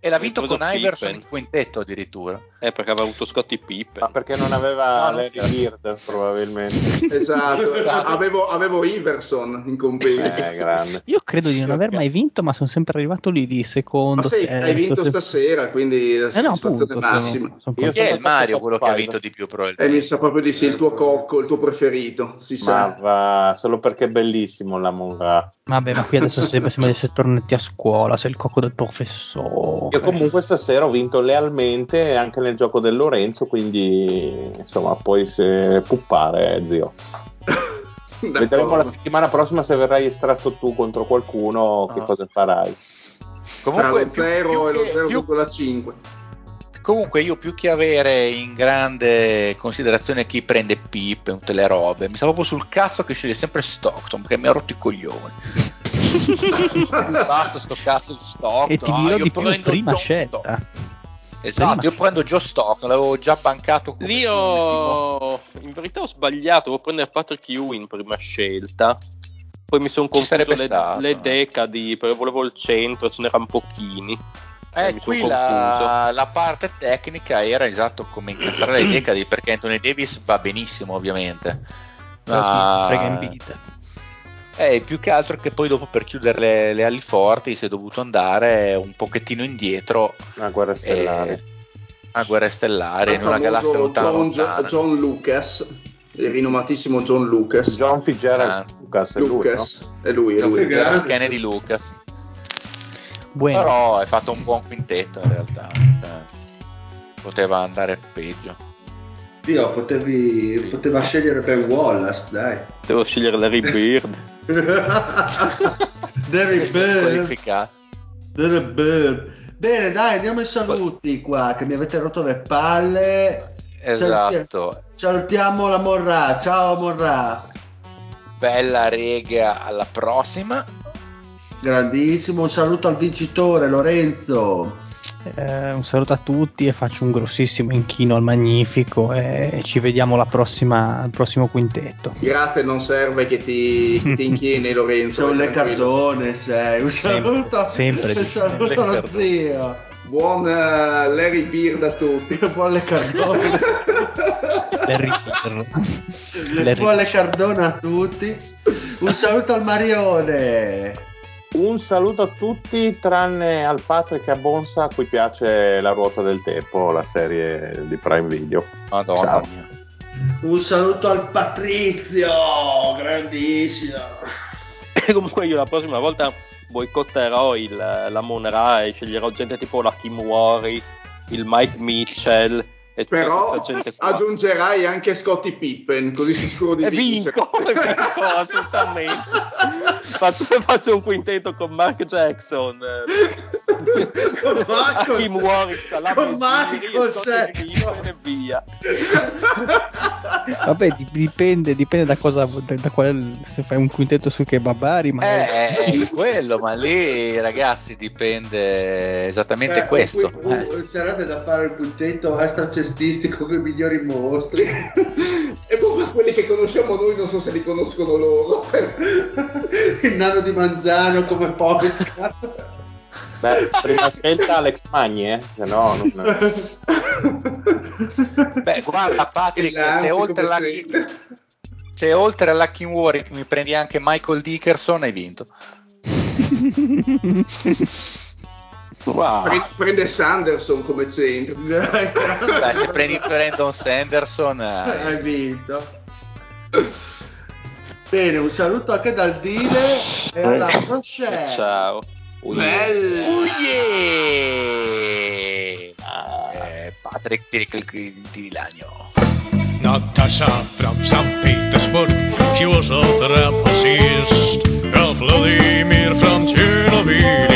e l'ha vinto con Iverson in quintetto addirittura. Eh, perché aveva avuto Scottie Pippen. Ma perché non aveva No, no. Larry Bird, probabilmente. Esatto, Esatto. avevo, avevo Iverson in compenso. Eh, grande. Io credo di non aver mai vinto, ma sono sempre arrivato lì di secondo. Ma sei, terzo, hai vinto se- stasera, quindi la Eh no, appunto. massima. sono- sono Io Chi è il Mario quello che ha vinto di più E mi probabilmente? sa proprio di sì, il tuo cocco, il tuo preferito, si Ma sa. va, solo perché è bellissimo la Monra. Vabbè, ma qui adesso sembra sembra di essere tornati a scuola, sei il cocco del professore. Io comunque stasera ho vinto lealmente anche nel gioco del Lorenzo, quindi insomma puoi se- puppare, zio. Vedremo la settimana prossima se verrai estratto tu contro qualcuno, che Ah. cosa farai. Tra Comunque, lo più- 0 più e lo che- 0,5. Comunque io più che avere in grande considerazione chi prende Pip e tutte le robe, mi sta proprio sul cazzo che sceglie sempre Stockton perché mi ha rotto i coglioni. Basta sto cazzo di Stockton. E ti ah, dirò io di più, prima John scelta. Stockton. Esatto, io prendo Joe Stockton, l'avevo già bancato come Lì ultimo. ho... in verità ho sbagliato, volevo prendere Patrick Ewing prima scelta. Poi mi sono confuso le, stato, le eh. decadi, perché volevo il centro, ce n'erano pochini. Eh, mi qui la, la parte tecnica era esatto come incastrare le decadi perché Anthony Davis va benissimo ovviamente. Però Ma- frega Embiid. Eh, più che altro che poi dopo per chiudere le, le ali forti si è dovuto andare un pochettino indietro La guerra stellare. eh, a guerre stellari in una galassia lontana John, lontana. John Lucas, il rinomatissimo John Lucas. John Fitzgerald Ah. Lucas è lui, no? Lucas, è lui, è John lui. Kennedy Lucas. Bueno, Però hai fatto un buon quintetto in realtà. cioè, poteva andare peggio. Dio, potevi, Sì. poteva scegliere Ben Wallace, dai. Devo scegliere Larry Bird. È Bird. Derry Bird. Bene, dai, andiamo ai saluti qua, che mi avete rotto le palle. Esatto. Salutiamo la Morra. Ciao Morra. Bella rega, alla prossima. Grandissimo, un saluto al vincitore Lorenzo. Eh, un saluto a tutti e faccio un grossissimo inchino al magnifico e ci vediamo la prossima, al prossimo quintetto. Grazie, non serve che ti, che ti inchini Lorenzo. Sono le tranquillo. cardone, sei. Un Sempre, saluto, sempre un di- saluto allo zio. Buon eh, Larry Beard a tutti. Buon le cardone. Larry. Larry- Buon le cardone a tutti. Un saluto al Marione. Un saluto a tutti, tranne al Patrick e a Bonsa, a cui piace La ruota del tempo, la serie di Prime Video. Madonna Ciao. mia. Un saluto al Patrizio, grandissimo. E comunque io la prossima volta boicotterò il, la Monra e sceglierò gente tipo la Kim Worry, il Mike Mitchell e Però aggiungerai anche Scottie Pippen, così sicuro di E vincere. vinco, e vinco assolutamente. faccio, faccio un quintetto con Mark Jackson, eh, Con Michael- Kim Warwick, con Scottie Jackson. E via. Vabbè, di- dipende, dipende da cosa, da quale, se fai un quintetto su kebabari, ma Eh, è quello, ma lì ragazzi dipende esattamente Eh, questo. un- Eh. Sarebbe da fare il quintetto extracestistico con i migliori mostri. e poi quelli che conosciamo noi non so se li conoscono loro. il nano di Manzano come podcast. Beh, prima scelta Alex Magni, eh? se no non... Beh, guarda Patrick, se oltre, presente. se oltre alla King Warwick mi prendi anche Michael Dickerson hai vinto. Wow. Prende Sanderson come centro. Beh, se prendi Brandon Sanderson eh. hai vinto. Bene, un saluto anche dal Dile e alla eh. Rochelle. Ciao. Oh yeah. Oh yeah. Ah, eh, Patrick Tirilagno. Natasha from St. Petersburg, she was a trapezist. Vladimir from Chernobyl.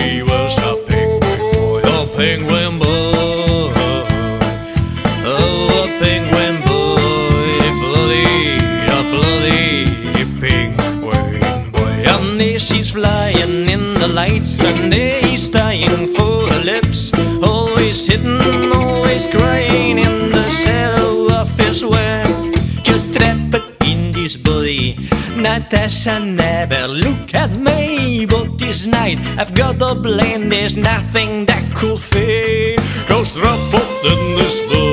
temptation. Never look at me, but this night I've got the blame. There's nothing that could fail. Cause Raffotten is the